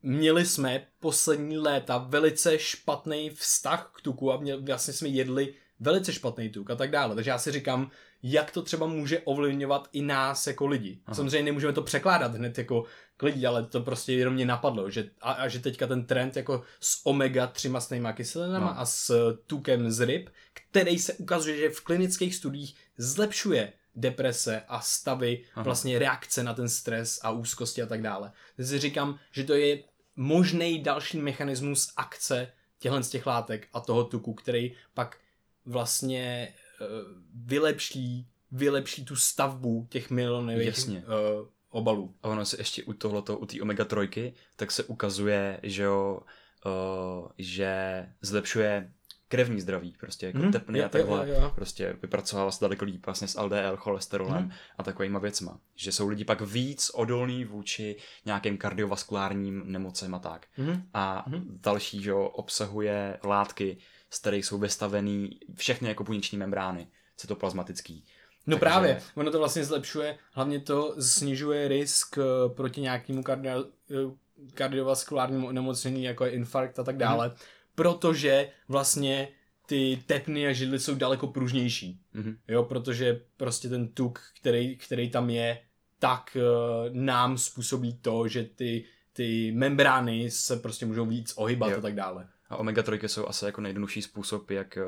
měli jsme poslední léta velice špatný vztah k tuku a měli, vlastně jsme jedli velice špatný tuk a tak dále. Takže já si říkám, jak to třeba může ovlivňovat i nás jako lidi. Aha. Samozřejmě nemůžeme to překládat hned jako k lidi, ale to prostě jenom mě napadlo, že, a, a že teďka ten trend jako s omega-3 mastnýma kyselinama no. a s tukem z ryb, který se ukazuje, že v klinických studiích zlepšuje deprese a stavy, Aha. vlastně reakce na ten stres a úzkosti a tak dále. Takže si říkám, že to je možný další mechanismus akce těchto z těch látek a toho tuku, který pak vlastně uh, vylepší, vylepší tu stavbu těch milionových uh, obalů. A ono se ještě u tohleto, u té omega-3, tak se ukazuje, že jo, uh, že zlepšuje krevní zdraví, prostě jako hmm, tepny a takhle, jo, jo, jo. prostě vypracovává se daleko líp vlastně s LDL, cholesterolem hmm. a takovýma věcma. Že jsou lidi pak víc odolní vůči nějakým kardiovaskulárním nemocem a tak. Hmm. A hmm. další, že jo, obsahuje látky, z kterých jsou vystavený všechny jako buněční membrány, cytoplazmatický. No Takže... právě, ono to vlastně zlepšuje, hlavně to snižuje risk eh, proti nějakému kardio, eh, kardiovaskulárnímu onemocnění, jako je infarkt a tak dále, mm. protože vlastně ty tepny a židly jsou daleko pružnější. Mm-hmm. Jo, protože prostě ten tuk, který, který tam je, tak uh, nám způsobí to, že ty, ty membrány se prostě můžou víc ohybat jo. a tak dále. A omega-3 jsou asi jako nejjednodušší způsob, jak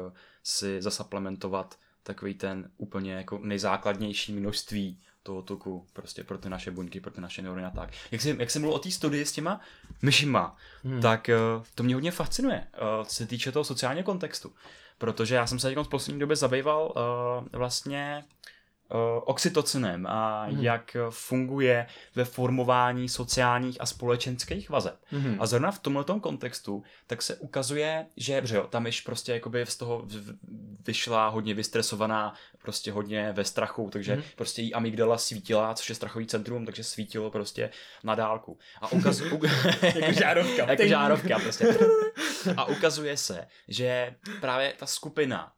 si zasaplementovat takový ten úplně jako nejzákladnější množství toho tuku prostě pro ty naše buňky, pro ty naše neurony a tak. Jak jsem, jak jsem mluvil o té studii s těma myšima, hmm. tak uh, to mě hodně fascinuje, uh, co se týče toho sociálního kontextu. Protože já jsem se v poslední době zabýval uh, vlastně Eh, oxytocinem a mm. jak funguje ve formování sociálních a společenských vazeb. Mm. A zrovna v tomto kontextu tak se ukazuje, že bře, tam již prostě jakoby z toho vyšla hodně vystresovaná, prostě hodně ve strachu, takže mm. prostě jí amygdala svítila, což je strachový centrum, takže svítilo prostě na dálku. A ukazuje... jako žárovka. jako žárovka prostě. A ukazuje se, že právě ta skupina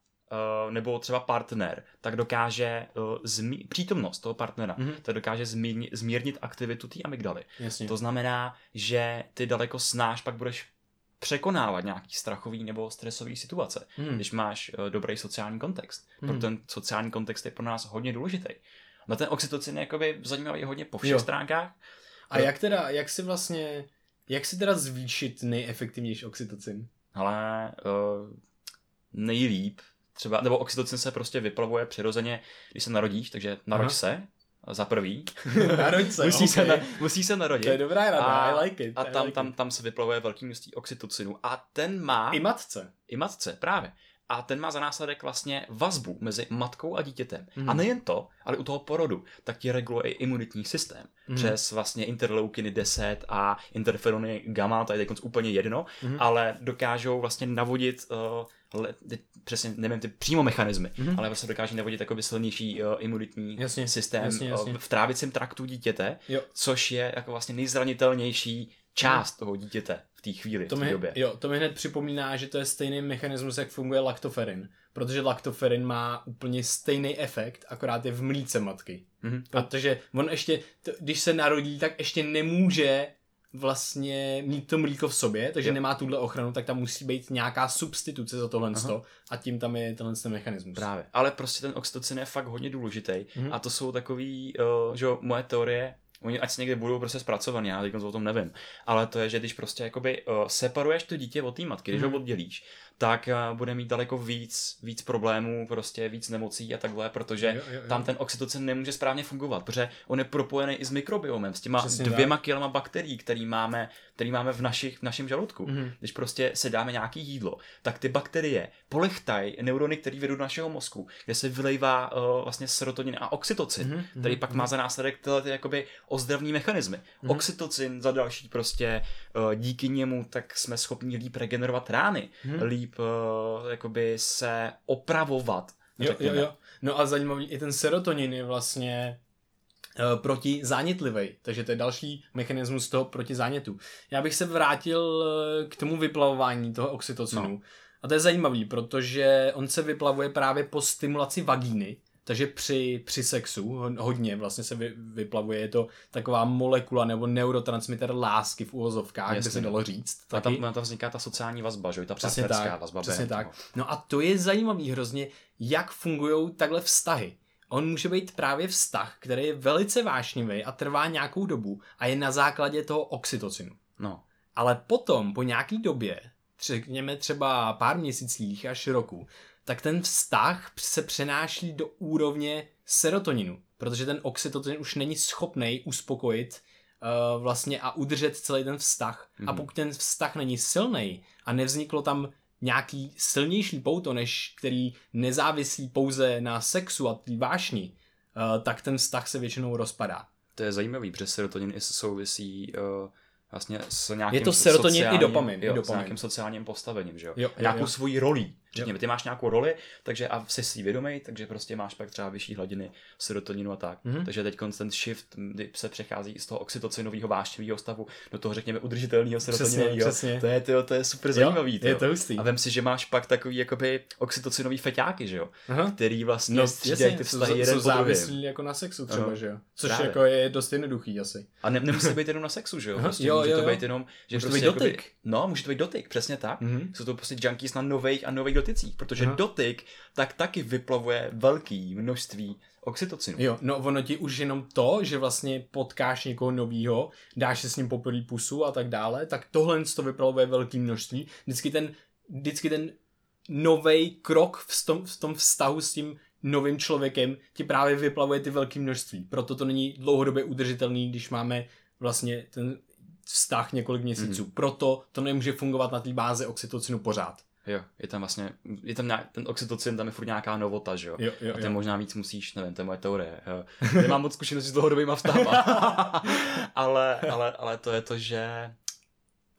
nebo třeba partner, tak dokáže uh, zmi- přítomnost toho partnera, mm-hmm. tak dokáže zmi- zmírnit aktivitu té amygdaly. Jasně. To znamená, že ty daleko snáš pak budeš překonávat nějaký strachový nebo stresový situace, mm. když máš uh, dobrý sociální kontext. Mm. Protože ten sociální kontext je pro nás hodně důležitý. Na ten oxytocin je jakoby zajímavý hodně po všech jo. stránkách. A jak teda, jak si vlastně, jak si teda zvýšit nejefektivnější oxytocin? Ale uh, nejlíp třeba, nebo oxytocin se prostě vyplavuje přirozeně, když se narodíš, takže naroď Aha. se, za prvý. Naroď se, musí, okay. se na, musí se narodit. To je dobrá rada, a, I like it. A tam, like tam, tam se vyplavuje velký množství oxytocinu. A ten má... I matce. I matce, právě. A ten má za následek vlastně vazbu mezi matkou a dítětem. Mm. A nejen to, ale u toho porodu, tak ti reguluje i imunitní systém. Mm. Přes vlastně interleukiny 10 a interferony gamma, to je úplně jedno, mm. ale dokážou vlastně navodit uh, le, přesně nevím ty přímo mechanismy, mm-hmm. ale vlastně dokáže navodit jakoby silnější uh, imunitní jasně, systém jasně, jasně. Uh, v trávicím traktu dítěte, jo. což je jako vlastně nejzranitelnější část toho dítěte v té chvíli, to v té době. Jo, to mi hned připomíná, že to je stejný mechanismus, jak funguje laktoferin, protože laktoferin má úplně stejný efekt, akorát je v mlíce matky. Mm-hmm. Protože on ještě, t- když se narodí, tak ještě nemůže vlastně mít to mlíko v sobě, takže jo. nemá tuhle ochranu, tak tam musí být nějaká substituce za tohle a tím tam je tenhle ten mechanismus. Právě, ale prostě ten oxytocin je fakt hodně důležitý mm-hmm. a to jsou takový, uh, že moje teorie, oni ať někde budou prostě zpracovaný, já teď o tom nevím, ale to je, že když prostě jakoby uh, separuješ to dítě od té matky, když mm-hmm. ho oddělíš, tak uh, bude mít daleko víc, víc problémů, prostě víc nemocí a takhle, protože jo, jo, jo. tam ten oxytocin nemůže správně fungovat, protože on je propojený i s mikrobiomem, s těma Přesně dvěma tak. kilama bakterií, který máme který máme v, našich, v našem žaludku. Mm-hmm. Když prostě se dáme nějaký jídlo, tak ty bakterie polechtají neurony, které vedou do našeho mozku, kde se vylejvá uh, vlastně serotonin a oxytocin, mm-hmm. který pak mm-hmm. má za následek tyhle ty jakoby ozdravní mechanismy. Mm-hmm. Oxytocin za další prostě uh, díky němu tak jsme schopni líp regenerovat rány, mm-hmm. líp uh, jakoby se opravovat. Jo, jo, jo. No a zajímavý, i ten serotonin je vlastně uh, proti zánětlivej, takže to je další mechanismus toho proti zánětu. Já bych se vrátil uh, k tomu vyplavování toho oxytocinu. No. A to je zajímavý, protože on se vyplavuje právě po stimulaci vagíny, takže při, při sexu hodně vlastně se vy, vyplavuje, je to taková molekula nebo neurotransmitter lásky v úvozovkách, kde se no. dalo říct. Taky. A tam, tam vzniká ta sociální vazba, že ta přesně tak, vazba. Přesně tak. Toho. No a to je zajímavý hrozně, jak fungují takhle vztahy. On může být právě vztah, který je velice vášnivý a trvá nějakou dobu a je na základě toho oxytocinu. No. Ale potom, po nějaký době, řekněme třeba pár měsících až roku, tak ten vztah se přenáší do úrovně serotoninu, protože ten oxytocin už není schopný uspokojit uh, vlastně a udržet celý ten vztah. Mm-hmm. A mhm. pokud ten vztah není silný a nevzniklo tam nějaký silnější pouto, než který nezávisí pouze na sexu a tý vášni, uh, tak ten vztah se většinou rozpadá. To je zajímavý, protože serotonin i souvisí uh, vlastně s nějakým Je to serotonin i dopamin. Jo, i dopamin. S nějakým sociálním postavením, že jo? jo, jo nějakou jo. svojí rolí. Řekněme, ty máš nějakou roli, takže a jsi si vědomý, takže prostě máš pak třeba vyšší hladiny serotoninu a tak. Mm-hmm. Takže teď ten shift, kdy se přechází z toho oxytocinového vášnivého stavu do toho, řekněme, udržitelného serotoninového. Přesně, přesně. To je, tyjo, to je super zajímavý. Jo, je to hustý. A vem si, že máš pak takový jakoby oxytocinový feťáky, že jo? Aha. Který vlastně no, střídají ty vztahy jeden po závislí jako na sexu třeba, Aha. že jo? Což Právě. jako je dost jednoduchý asi. A ne, nemusí být jenom na sexu, že jo? Prostě jo, může jo, to být jenom, že může prostě to být dotyk. Jakoby, no, může to být dotyk, přesně tak. Mm-hmm. Jsou to prostě junkies na nových a nových dotycích, protože Aha dotyk, tak taky vyplavuje velký množství oxytocinu. Jo, no ono ti už jenom to, že vlastně potkáš někoho novýho, dáš si s ním poprvé pusu a tak dále, tak tohle to vyplavuje velký množství. Vždycky ten, vždycky ten nový krok v tom, v tom vztahu s tím novým člověkem ti právě vyplavuje ty velké množství. Proto to není dlouhodobě udržitelný, když máme vlastně ten vztah několik měsíců. Mm. Proto to nemůže fungovat na té báze oxytocinu pořád. Jo, je tam vlastně, je tam nějak, ten oxytocin, tam je furt nějaká novota, že jo? jo, jo a ty jo. možná víc musíš, nevím, to je moje teorie. Nemám moc zkušenosti s dlouhodobýma vztahama. ale, ale, ale to je to, že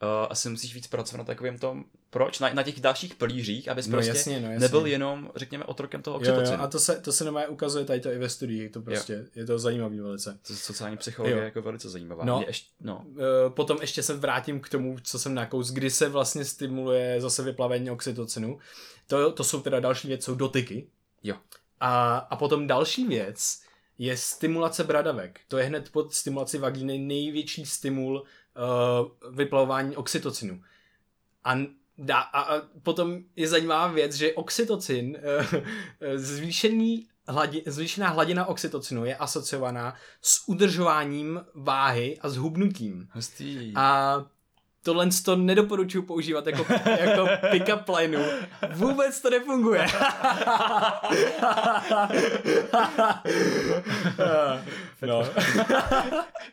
uh, asi musíš víc pracovat na takovém tom, proč, na, na těch dalších pilířích, abys no, prostě jasně, no, jasně. nebyl jenom, řekněme, otrokem toho oxytocinu. Jo, jo, a to se, to se normálně ukazuje tady to i ve studiích, to prostě, jo. je to zajímavý velice. To sociální psychologie je jako velice zajímavá. No, ještě, no. Uh, potom ještě se vrátím k tomu, co jsem nakous, kdy se vlastně stimuluje zase vyplavení oxytocinu. To, to jsou teda další věc, jsou dotyky. Jo. A, a potom další věc je stimulace bradavek. To je hned pod stimulaci vagíny největší stimul uh, vyplavování oxytocinu. A a, a potom je zajímavá věc, že oxytocin, eh, zvýšený hladi, zvýšená hladina oxytocinu je asociovaná s udržováním váhy a s hubnutím. Hustý. A tohle to nedoporučuji používat jako, jako pick-up lineu. Vůbec to nefunguje. no.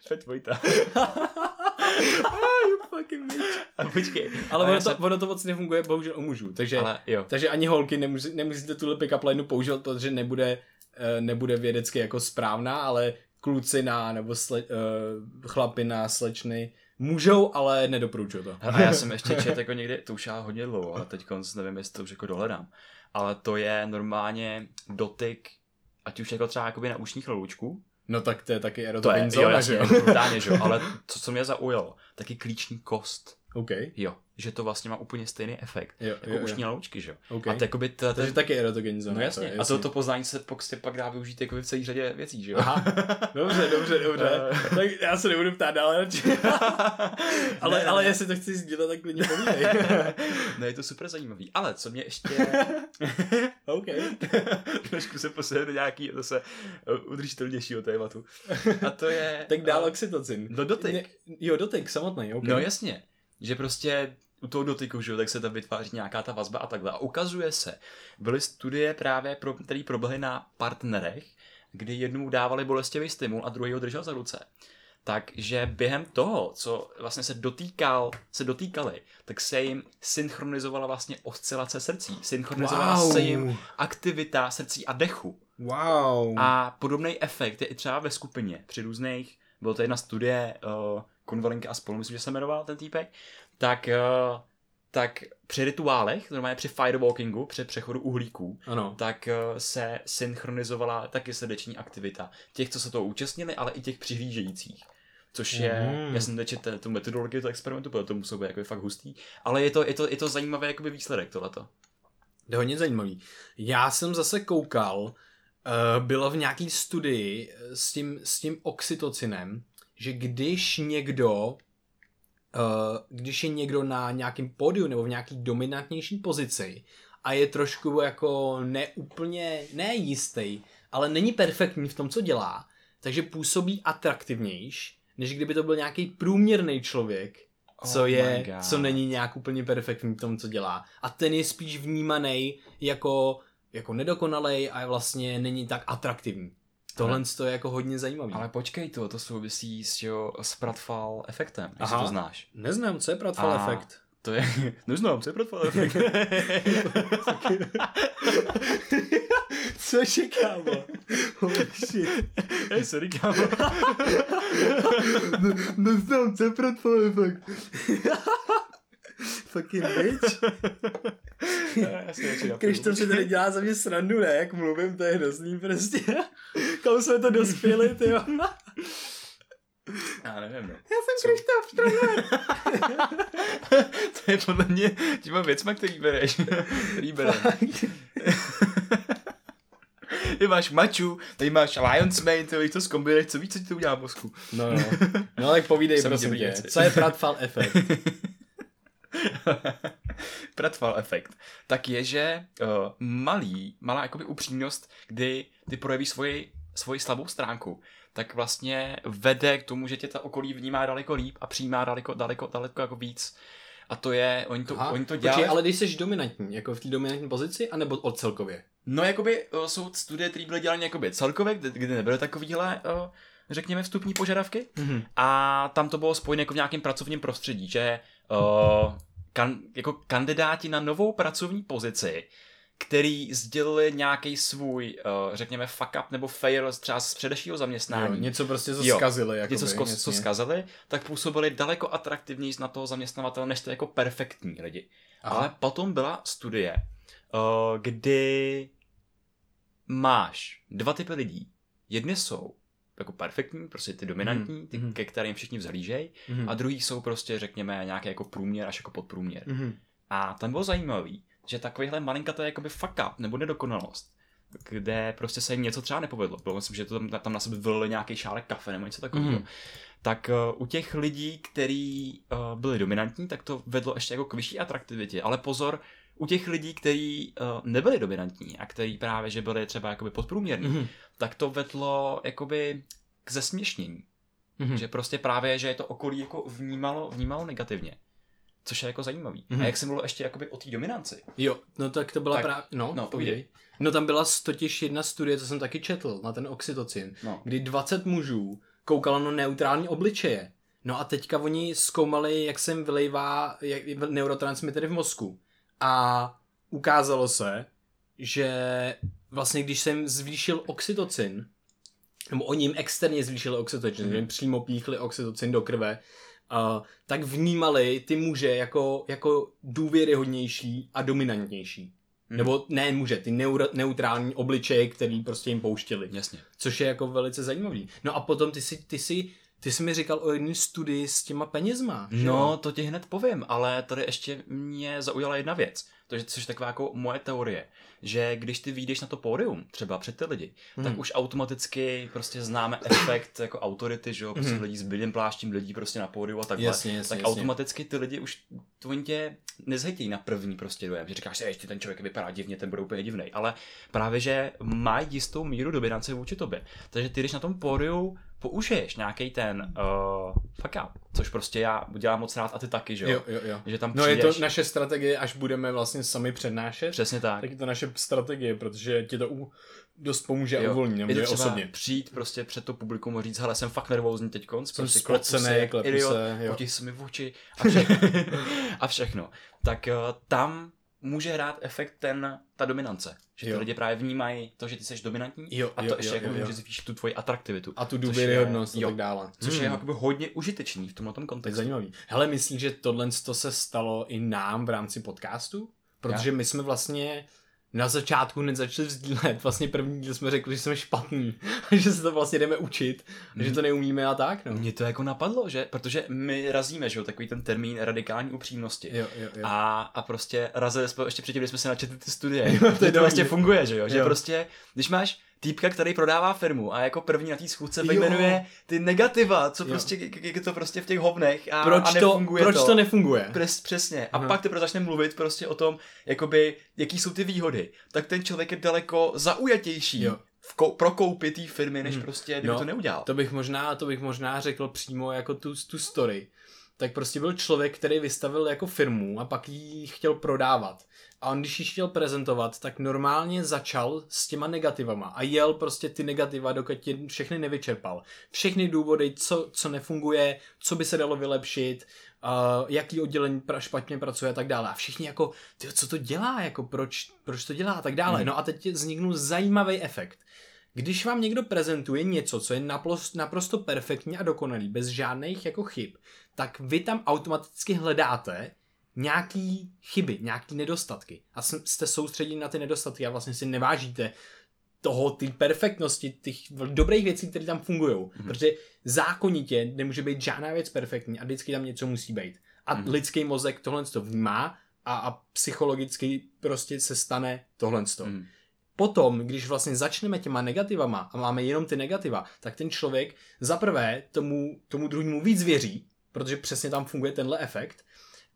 Fett Vojta. bitch. A počkej. Ale ono, to, ono to moc nefunguje bohužel u mužů. Takže, ale, jo. takže ani holky nemusí, nemusíte tuhle pick-up lineu používat, protože nebude, uh, nebude vědecky jako správná, ale kluci na, nebo sle, uh, chlapi na slečny Můžou, ale nedoporučuju to. A já jsem ještě čet jako někdy, to už já hodně dlouho, ale teď nevím, jestli to už jako dohledám. Ale to je normálně dotyk, ať už jako třeba jakoby na ušních loučků. No tak to je taky erotogenní zóna, že jo? Brutálně, že jo? Ale to, co mě zaujalo, taky klíční kost. OK. Jo, že to vlastně má úplně stejný efekt. Jo, jako jo, ušní loučky, že jo. Okay. A to jakoby... To, Takže taky erotogenní zóna. No jasně. Jasně. A to, to poznání se prostě pak dá využít jako v celé řadě věcí, že jo. Aha. Dobře, dobře, dobře. tak já se nebudu ptát dále. ale, ne, ale ne. jestli to chci sdílet, tak klidně povídej. ne, je to super zajímavý. Ale co mě ještě... OK. Trošku se posuneme do nějaký zase eh, udržitelnějšího tématu. A to je... tak dál oxytocin. Do dotyk. Ne, jo, dotyk samotný, OK. No jasně že prostě u toho dotyku, že, tak se tam vytváří nějaká ta vazba a takhle. A ukazuje se, byly studie právě, pro, které proběhly na partnerech, kdy jednou dávali bolestivý stimul a druhý ho držel za ruce. takže během toho, co vlastně se dotýkal, se dotýkali, tak se jim synchronizovala vlastně oscilace srdcí. Synchronizovala Wow. se jim aktivita srdcí a dechu. Wow. A podobný efekt je i třeba ve skupině při různých, byla to jedna studie, uh, Konvalinka a spolu, myslím, že se jmenoval ten týpek, tak, uh, tak při rituálech, normálně při firewalkingu, při přechodu uhlíků, Ano. tak uh, se synchronizovala taky srdeční aktivita. Těch, co se toho účastnili, ale i těch přihlížejících. Což je, Mhm. já jsem nečetl tu metodologii toho experimentu, protože to muselo být jako fakt hustý, ale je to, je to, je to zajímavý jakoby výsledek tohleto. To je hodně zajímavý. Já jsem zase koukal, uh, bylo v nějaký studii eh, s tím, s tím oxytocinem, že když někdo, uh, když je někdo na nějakém pódiu nebo v nějaký dominantnější pozici a je trošku jako neúplně, nejistý, ale není perfektní v tom, co dělá, takže působí atraktivnější, než kdyby to byl nějaký průměrný člověk, co Oh je, co není nějak úplně perfektní v tom, co dělá. A ten je spíš vnímaný jako, jako nedokonalej a vlastně není tak atraktivní. Tohle Ale- to je jako hodně zajímavý. Ale počkej to, to souvisí s, jo, s Pratfall efektem, jestli to znáš. Neznám, co je Pratfall A- efekt. To je, neznám, co je Pratfall efekt. Cože, kámo? Holy shit. Hej, sorry, kámo. Neznám, co je Pratfall efekt. Fucking bitch. Napiju. Krištof si tady dělá za mě srandu, ne? Jak mluvím, to je hrozný prostě. Kam jsme to dospěli, ty jo? Já nevím, no. Já jsem Krištof, trenér. to je podle mě těma věcma, který bereš. který bereš. Ty máš maču, tady máš Lions Mane, ty když to zkombinuješ, co víc, co ti to udělá v mozku. No, no. No, tak povídej, Jsem prosím tě. Co je Pratfall efekt? Pratfall efekt, tak je, že uh, malý, malá jakoby upřímnost, kdy ty projevíš svoji, svoji slabou stránku, tak vlastně vede k tomu, že tě ta okolí vnímá daleko líp a přijímá daleko, daleko, daleko jako víc. A to je, oni to, Aha, oni to dělají. ale když jsi dominantní, jako v té dominantní pozici, anebo od celkově? No, jakoby uh, jsou studie, které byly dělány jakoby celkově, kde, kde nebyly takovýhle, uh, řekněme, vstupní požadavky. Mhm. A tam to bylo spojené jako v nějakém pracovním prostředí, že uh, kan, jako kandidáti na novou pracovní pozici, který sdělili nějaký svůj, uh, řekněme, fuck up nebo fail třeba z předešlého Jo, zaměstnání, něco prostě co Jo, zkazili. Jakoby, něco, co, co zkazili, tak působili daleko atraktivněji na toho zaměstnavatele, než ty jako perfektní lidi. Aha. Ale potom byla studie, uh, kdy máš dva typy lidí. Jedny jsou jako perfektní, prostě ty dominantní, ty, mhm. ke kterým všichni vzhlížejí, Mhm. a druhý jsou prostě, řekněme, nějaký jako průměr až jako podprůměr. Mhm. A tam bylo zajímavý, že takovýhle malinka to je jakoby fuck up, nebo nedokonalost, kde prostě se jim něco třeba nepovedlo. Bylo myslím, že to tam, tam na sebe vylili nějaký šálek kafe nebo něco takového. Mhm. Tak uh, u těch lidí, kteří uh, byli dominantní, tak to vedlo ještě jako k vyšší atraktivitě. Ale pozor, u těch lidí, kteří uh, nebyli dominantní a kteří právě, že byli třeba jakoby podprůměrní, Mhm. Tak to vedlo jakoby k zesměšnění. Mhm. Že prostě právě, že je to okolí jako vnímalo, vnímalo negativně. Což je jako zajímavý. Mhm. A jak jsem mluvil ještě jakoby o té dominanci. Jo, no tak to byla Tak, právě, no, no, no povídej. povídej. No tam byla totiž jedna studie, co jsem taky četl, na ten oxytocin, No. kdy 20 mužů koukalo na neutrální obličeje. No a teďka oni zkoumali, jak se jim vylejvá jak, neurotransmitery v mozku. A ukázalo se, že vlastně když jsem zvýšil oxytocin, nebo oni jim externě zvýšili oxytocin, že jim přímo píchli oxytocin do krve, uh, tak vnímali ty muže jako, jako důvěryhodnější a dominantnější. Mhm. Nebo ne muže, ty neuro, neutrální obličeje, který prostě jim pouštěli. Jasně. Což je jako velice zajímavý. No a potom ty si, ty si, ty si mi říkal o jedné studii s těma penězma. že No, to ti hned povím, ale tady ještě mě zaujala jedna věc, to je, což je taková jako moje teorie, že když ty vyjdeš na to pódium, třeba před ty lidi, Mhm. tak už automaticky prostě známe efekt jako autority, že jo, prostě Mhm. lidí s bílým pláštím, lidí prostě na pódiu a takhle. Jasně, jasně, tak jasně. automaticky ty lidi už, to oni tě nezhejtějí na první prostě dojem, že říkáš, že ještě ten člověk vypadá divně, ten bude úplně divný, ale právě, že má jistou míru dominance vůči tobě. Takže ty, když na tom pódiu použiješ nějaký ten uh, fuck up, což prostě já dělám moc rád a ty taky, že jo? Jo, jo, jo. Že tam No přijdeš, je to naše strategie, až budeme vlastně sami přednášet. přesně tak. Tak je to naše strategie, protože ti to u, dost pomůže a Jo. uvolní, Je nebo to je osobně. přijít prostě před to publikum a říct, hele, jsem fakt nervózní teď konc, Jsem prostě klepu spocenej, se, klepu idiot, se, jo. se mi v oči a, vše, a všechno. Tak uh, tam může hrát efekt ten, ta dominance. Že ty Jo. lidi právě vnímají to, že ty jsi dominantní Jo, a to jo, ještě jo, jako jo, může zvýšit tu tvoji atraktivitu. A tu je- důvěryhodnost a tak dále. Což je Hmm. jakoby hodně užitečný v tomhle To je kontextu. zajímavý. Hele, myslíš, že tohle to se stalo i nám v rámci podcastu? Protože my jsme vlastně na začátku hned začali sdílet. Vlastně první díl jsme řekli, že jsme špatný. že se to vlastně jdeme učit. Mhm. Že to neumíme a tak, no. Mně to jako napadlo, že? Protože my razíme, že jo, takový ten termín radikální upřímnosti. Jo, jo, jo. A, a prostě razili jsme ještě předtím, když jsme se načetli ty studie. Jo, to je to, vlastně funguje, že jo? Že Jo. prostě, když máš týpka, který prodává firmu a jako první na té schůdce vyjmenuje ty negativa, co Jo. prostě, jak je to prostě v těch hovnech a, proč, a to, nefunguje proč to nefunguje? Přes, přesně. A Aha. pak teprve začne mluvit prostě o tom, jakoby, jaký jsou ty výhody. Tak ten člověk je daleko zaujatější Jo. v kou- pro koupy té firmy, než Hmm. prostě, kdyby No, to neudělal. To bych možná, to bych možná řekl přímo jako tu, tu story. Tak prostě byl člověk, který vystavil jako firmu a pak ji chtěl prodávat. A on, když ji chtěl prezentovat, tak normálně začal s těma negativama a jel prostě ty negativa, dokud je všechny nevyčerpal. Všechny důvody, co, co nefunguje, co by se dalo vylepšit, uh, jaký oddělení pra, špatně pracuje a tak dále. A všichni jako, ty, co to dělá, jako proč, proč to dělá a tak dále. Mhm. No a teď vzniknul zajímavý efekt. Když vám někdo prezentuje něco, co je naprosto, naprosto perfektní a dokonalý, bez žádných jako chyb, tak vy tam automaticky hledáte nějaký chyby, nějaký nedostatky. A jste soustředěni na ty nedostatky a vlastně si nevážíte toho, ty perfektnosti, těch dobrých věcí, které tam fungují. Mm-hmm. Protože zákonitě nemůže být žádná věc perfektní a vždycky tam něco musí být. A Mhm. mm-hmm. lidský mozek tohle to vnímá a, a psychologicky prostě se stane tohle. Mm. Potom, když vlastně začneme těma negativama a máme jenom ty negativa, tak ten člověk za prvé tomu, tomu druhému víc věří, protože přesně tam funguje tenhle efekt,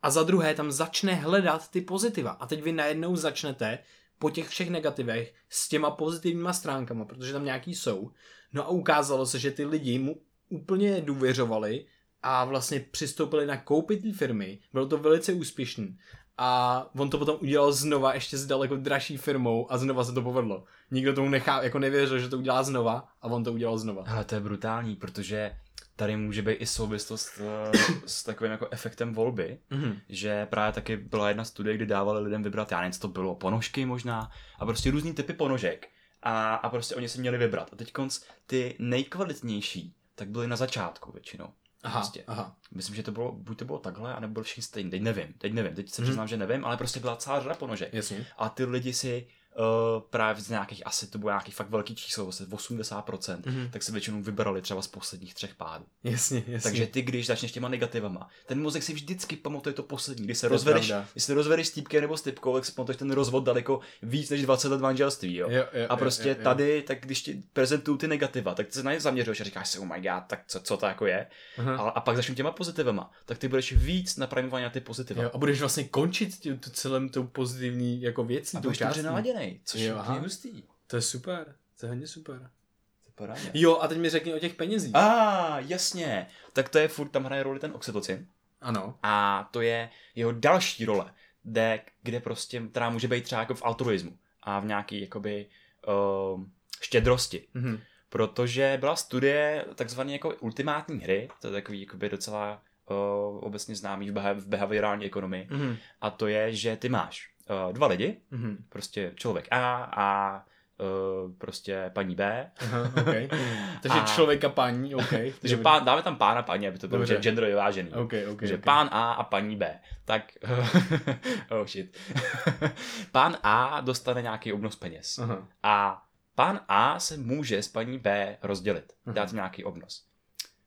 a za druhé tam začne hledat ty pozitiva. A teď vy najednou začnete po těch všech negativech s těma pozitivníma stránkama, protože tam nějaký jsou. No a ukázalo se, že ty lidi mu úplně důvěřovali a vlastně přistoupili na koupit té firmy. Bylo to velice úspěšný. A on to potom udělal znova ještě s daleko dražší firmou a znova se to povedlo. Nikdo tomu nechá, jako nevěřil, že to udělá znova a on to udělal znova. Ale to je brutální, protože tady může být i souvislost eh, s takovým jako efektem volby, Mhm. že právě taky byla jedna studie, kdy dávali lidem vybrat, já nevím, co to bylo, ponožky možná, a prostě různý typy ponožek. A, a prostě oni si měli vybrat. A teď konc ty nejkvalitnější, tak byly na začátku většinou. Aha, Prostě. aha. Myslím, že to bylo, buď to bylo takhle, anebo byl všichni stejný. Teď nevím, teď nevím, teď se Mhm. přiznám, že nevím, ale prostě byla celá řada ponožek. Jasně. A ty lidi si uh, právě z nějakých, asi to bylo nějaký fakt velký číslo, vlastně 80%, Mhm. tak si většinou vybrali třeba z posledních třech pádů. Jasně, jasně. Takže ty, když začneš těma negativama, ten mozek si vždycky pamatuje to poslední. Když se To rozvedeš, pravda. když se rozvedeš s týpkem nebo s typkou, tak si pamatuješ ten rozvod daleko víc než 20 let manželství, jo. Jo, jo, A prostě jo, jo, jo. tady, tak když ti prezentují ty negativa, tak ty se na ně zaměřuješ a říkáš si, oh my god, tak co, co to jako je. Aha. A, a pak začnu těma pozitivama, tak ty budeš víc napravovaný na ty pozitiva. Jo, a budeš vlastně končit tím celém tou pozitivní jako věcí, a budeš dobře což Jo, je hustý. To je super, to je hodně super. To je paráda. Jo, a teď mi řekni o těch penězích. A, jasně. Tak to je furt, tam hraje roli ten oxytocin. Ano. A to je jeho další role, kde, kde prostě, která může být třeba jako v altruismu a v nějaký jakoby uh, štědrosti. Mhm. Protože byla studie takzvané jako ultimátní hry, to je takový jakoby docela uh, obecně známý v, beha- v behaviorální ekonomii. Mhm. A to je, že ty máš uh, dva lidi, Mhm. prostě člověk A a uh, prostě paní B. Aha, okay. Takže A- člověka paní, OK. Takže pán, dáme tam pána paní, aby to bylo Dobře. genderově vyvážený. OK, OK. Takže okay. pán A a paní B. Tak, oh shit. pán A dostane nějaký obnos peněz. Aha. A pán A se může s paní B rozdělit, dát nějaký obnos.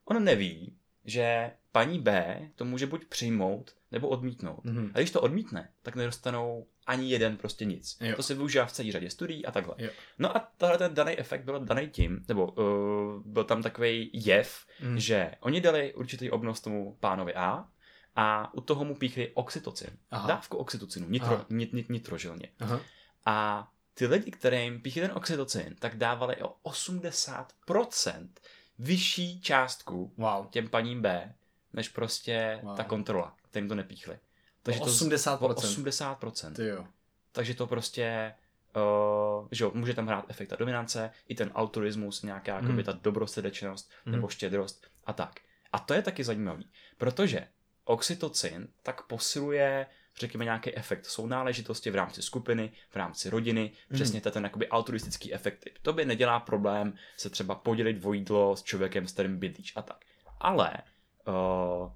On neví, že paní B to může buď přijmout, nebo odmítnout. Mhm. A když to odmítne, tak nedostanou ani jeden prostě nic. Jo. To se využívá v celé řadě studií a takhle. Jo. No a tahle ten daný efekt byl daný tím, nebo uh, byl tam takový jev, Mhm. že oni dali určitý obnos tomu pánovi A a u toho mu píchli oxytocin. Aha. Dávku oxytocinu, nitro, Aha. nit, nit, nitrožilně. Aha. A ty lidi, kterým píchli ten oxytocin, tak dávali o 80% vyšší částku Wow. těm paním B, než prostě Wow. ta kontrola, kterým to nepíchli. Takže O to 80%. O 80%. Ty jo. Takže to prostě, uh, že jo, může tam hrát efekt ta dominance, i ten altruismus, nějaká Mhm. jakoby ta dobrosrdečnost Mhm. nebo štědrost a tak. A to je taky zajímavý, protože oxytocin tak posiluje řekněme nějaký efekt sounáležitosti v rámci skupiny, v rámci rodiny, přesně to je ten jakoby altruistický efekt. To by nedělá problém se třeba podělit o jídlo s člověkem, s kterým bydlíš a tak. Ale uh,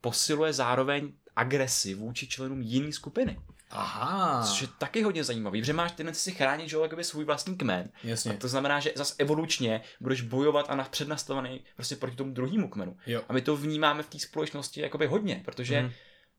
posiluje zároveň agresi vůči členům jiné skupiny. Aha. Což je taky hodně zajímavý, protože máš tendenci si chránit že, jakoby svůj vlastní kmen. Jasně. A to znamená, že zase evolučně budeš bojovat a na přednastavený prostě proti tomu druhému kmenu. Jo. A my to vnímáme v té společnosti jakoby hodně, protože Mhm. mm.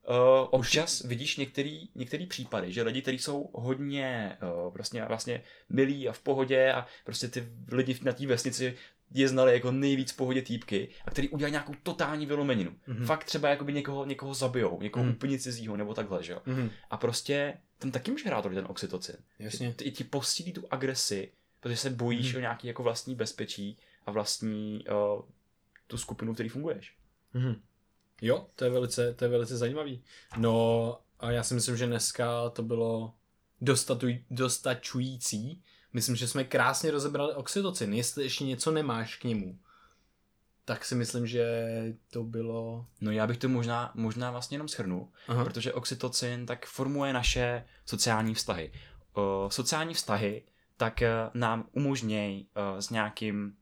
Uh, občas vidíš některý, některý případy, že lidi, kteří jsou hodně uh, prostě vlastně milí a v pohodě a prostě ty lidi na té vesnici je znali jako nejvíc v pohodě týpky a který udělají nějakou totální vylomeninu. Mhm. Mm-hmm. Fakt třeba jakoby někoho, někoho zabijou, někoho Mhm. mm. úplně cizího nebo takhle, že jo. Mhm. A prostě tam taky může hrát roli ten oxytocin. Jasně. Ty, ti posílí tu agresi, protože se bojíš Mhm. o nějaký jako vlastní bezpečí a vlastní uh, tu skupinu, který funguješ. Mhm. Jo, to je velice, to je velice zajímavý. No a já si myslím, že dneska to bylo dostatuj, dostačující. Myslím, že jsme krásně rozebrali oxytocin. Jestli ještě něco nemáš k němu, tak si myslím, že to bylo... No já bych to možná, možná vlastně jenom shrnul, Aha. protože oxytocin tak formuje naše sociální vztahy. Uh, sociální vztahy tak uh, nám umožnějí uh, s nějakým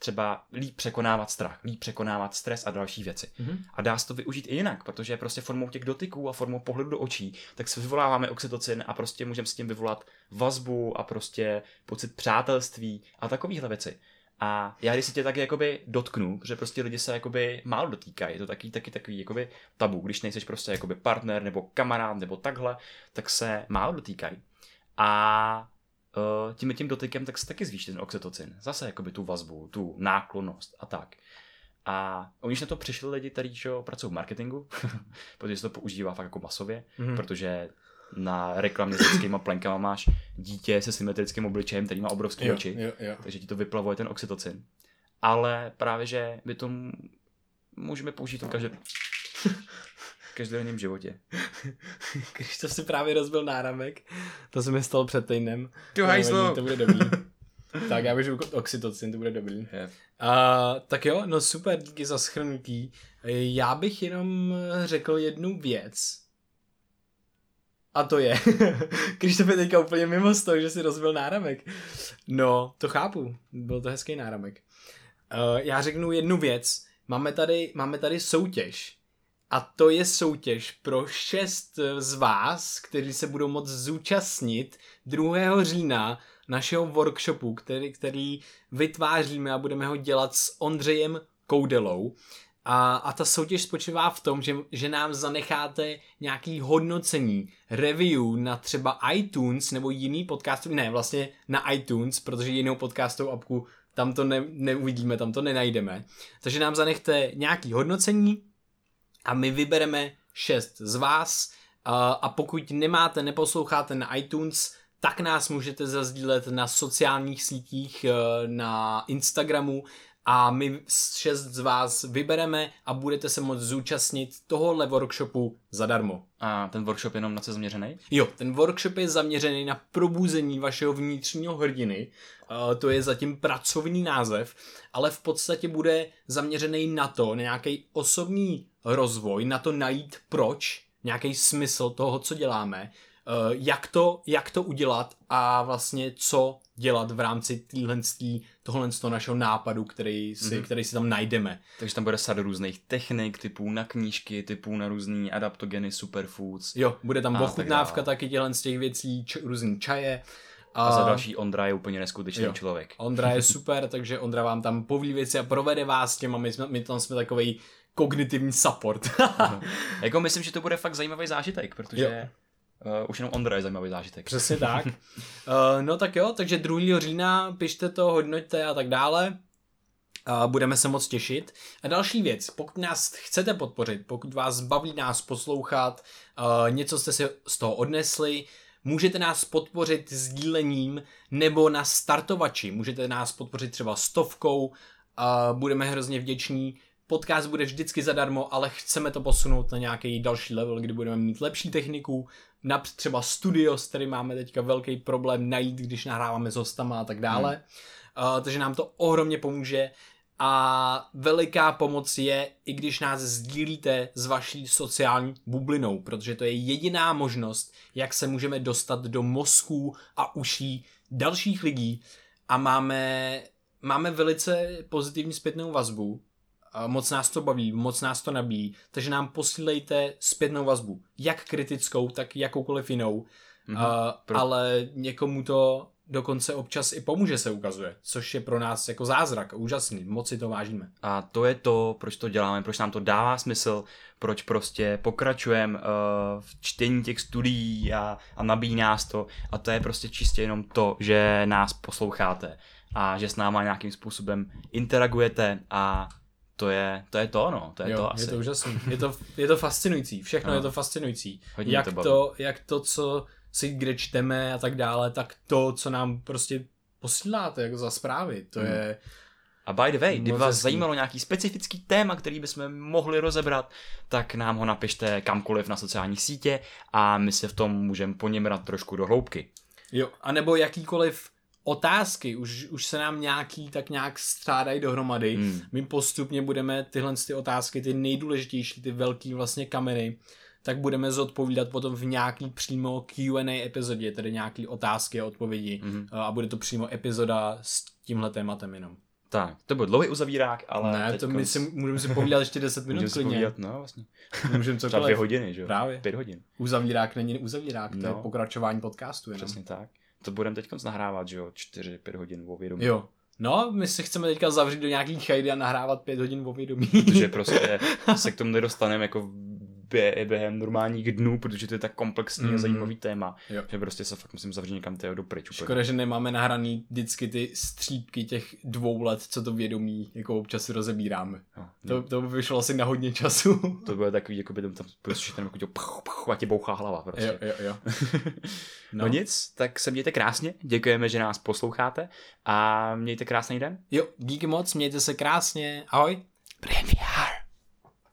třeba líp překonávat strach, líp překonávat stres a další věci. Mhm. A dá se to využít i jinak, protože prostě formou těch dotyků a formou pohledu do očí, tak se vyvoláváme oxytocin a prostě můžeme s tím vyvolat vazbu a prostě pocit přátelství a takovéhle věci. A já když si tě taky jakoby dotknu, protože prostě lidi se jakoby málo dotýkají, je to taky, taky takový jakoby tabu, když nejseš prostě jakoby partner nebo kamarád nebo takhle, tak se málo dotýkají. A uh, tím tím dotykem tak se taky zvýší ten oxytocin. Zase jakoby tu vazbu, tu náklonnost a tak. A oni už na to přišli lidi, kteří pracují v marketingu, protože se to používá fakt jako masově, Mhm. protože na reklamistickýma plenkama máš dítě se symetrickým obličejem, který má obrovské Jo, oči, jo, jo. takže ti to vyplavuje ten oxytocin. Ale právě, že my to můžeme použít v každodenním životě. Když to si právě rozbil náramek, to se mi stalo před týdnem. Tu To hajzlo. To bude dobrý. tak já běžu oxytocin, to bude dobrý. Je. A, tak jo, no super, díky za schrnutí. Já bych jenom řekl jednu věc. A to je, když to teďka úplně mimo z toho, že si rozbil náramek. No, to chápu, byl to hezký náramek. Uh, já řeknu jednu věc. Máme tady, máme tady soutěž. A to je soutěž pro šest z vás, kteří se budou moct zúčastnit 2. října našeho workshopu, který, který vytváříme a budeme ho dělat s Ondřejem Koudelou. A, a ta soutěž spočívá v tom, že, že nám zanecháte nějaký hodnocení, review na třeba iTunes nebo jiný podcastový, ne, vlastně na iTunes, protože jinou podcastovou apku tam to ne, neuvidíme, tam to nenajdeme. Takže nám zanechte nějaký hodnocení a my vybereme šest z vás. A, pokud nemáte, neposloucháte na iTunes, tak nás můžete zazdílet na sociálních sítích, eh, na Instagramu a my šest z vás vybereme a budete se moct zúčastnit tohohle workshopu zadarmo. A ten workshop jenom na co zaměřený? Jo, ten workshop je zaměřený na probuzení vašeho vnitřního hrdiny. Uh, to je zatím pracovní název, ale v podstatě bude zaměřený na to, na nějaký osobní rozvoj, na to najít proč, nějaký smysl toho, co děláme, jak, to, jak to udělat a vlastně co dělat v rámci téhle tohle z toho našeho nápadu, který si, mm-hmm. který si tam najdeme. Takže tam bude sada různých technik, typů na knížky, typů na různý adaptogeny, superfoods. Jo, bude tam A tak ochutnávka dále. taky těchhle z těch věcí, č- různý čaje. A za další Ondra je úplně neskutečný Jo. člověk. Ondra je super, takže Ondra vám tam poví věci a provede vás těm a my, jsme, my tam jsme takový kognitivní support. Jako myslím, že to bude fakt zajímavý zážitek, protože uh, už jenom Ondra je zajímavý zážitek. Přesně tak. Uh, no tak jo, takže 2. října pište to, hodnoťte a tak dále. Uh, budeme se moc těšit. A další věc, pokud nás chcete podpořit, pokud vás baví nás poslouchat, uh, něco jste si z toho odnesli, můžete nás podpořit sdílením nebo na startovači. Můžete nás podpořit třeba stovkou Uh, budeme hrozně vděční. Podcast bude vždycky zadarmo, ale chceme to posunout na nějaký další level, kdy budeme mít lepší techniku, např třeba studio, s kterým máme teďka velký problém najít, když nahráváme s hostama a tak dále. Hmm. Uh, takže nám to ohromně pomůže a veliká pomoc je, i když nás sdílíte s vaší sociální bublinou, protože to je jediná možnost, jak se můžeme dostat do mozků a uší dalších lidí a máme, máme velice pozitivní zpětnou vazbu. Moc nás to baví, moc nás to nabíjí, takže nám posílejte zpětnou vazbu, jak kritickou, tak jakoukoliv jinou, mm-hmm. uh, Pro... ale někomu to dokonce občas i pomůže, se ukazuje, což je pro nás jako zázrak, úžasný, moc si to vážíme. A to je to, proč to děláme, proč nám to dává smysl, proč prostě pokračujeme uh, v čtení těch studií a, a nabíjí nás to. A to je prostě čistě jenom to, že nás posloucháte a že s náma nějakým způsobem interagujete a to je, to je to, no, to je jo, to asi. Je to úžasný, je to, je to fascinující, všechno no. je to fascinující. Hodně jak to, to, jak to, co si kde čteme a tak dále, tak to, co nám prostě posíláte jako za zprávy, to hmm. je... A by the way, kdyby vás hezký. zajímalo nějaký specifický téma, který bychom mohli rozebrat, tak nám ho napište kamkoliv na sociálních sítě a my se v tom můžeme poněmrat trošku do hloubky. Jo, anebo jakýkoliv otázky, už, už se nám nějaký tak nějak střádají dohromady. Hmm. My postupně budeme tyhle ty otázky, ty nejdůležitější, ty velký vlastně kameny, tak budeme zodpovídat potom v nějaký přímo Q&A epizodě, tedy nějaký otázky a odpovědi mm-hmm. a bude to přímo epizoda s tímhle tématem jenom. Tak, to byl dlouhý uzavírák, ale... Ne, to my si, můžeme si povídat ještě 10 minut můžeme klidně. Povídat, no vlastně. Můžeme cokoliv. Třeba dvě hodiny, že jo? Právě. Pět hodin. Uzavírák není uzavírák, no. to je no. pokračování podcastu jenom. Přesně tak. To budeme teď nahrávat, že jo? 4-5 hodin o vědomí. Jo, No, my si chceme teďka zavřít do nějaký chajdy a nahrávat pět hodin o vědomí. Protože prostě se k tomu nedostaneme jako během normálních dnů, protože to je tak komplexní mm. a zajímavý téma, jo. že prostě se fakt musím zavřít někam do pryč. Škoda, že nemáme nahraný vždycky ty střípky těch dvou let, co to vědomí jako občas rozebíráme. No, to, no. to by vyšlo asi na hodně času. to bylo takový, jako by tam prostě tam jako pch, pch, a ti bouchá hlava. Prostě. Jo, jo, jo. no. no nic, tak se mějte krásně, děkujeme, že nás posloucháte a mějte krásný den. Jo, díky moc, mějte se krásně, ahoj. Premiér.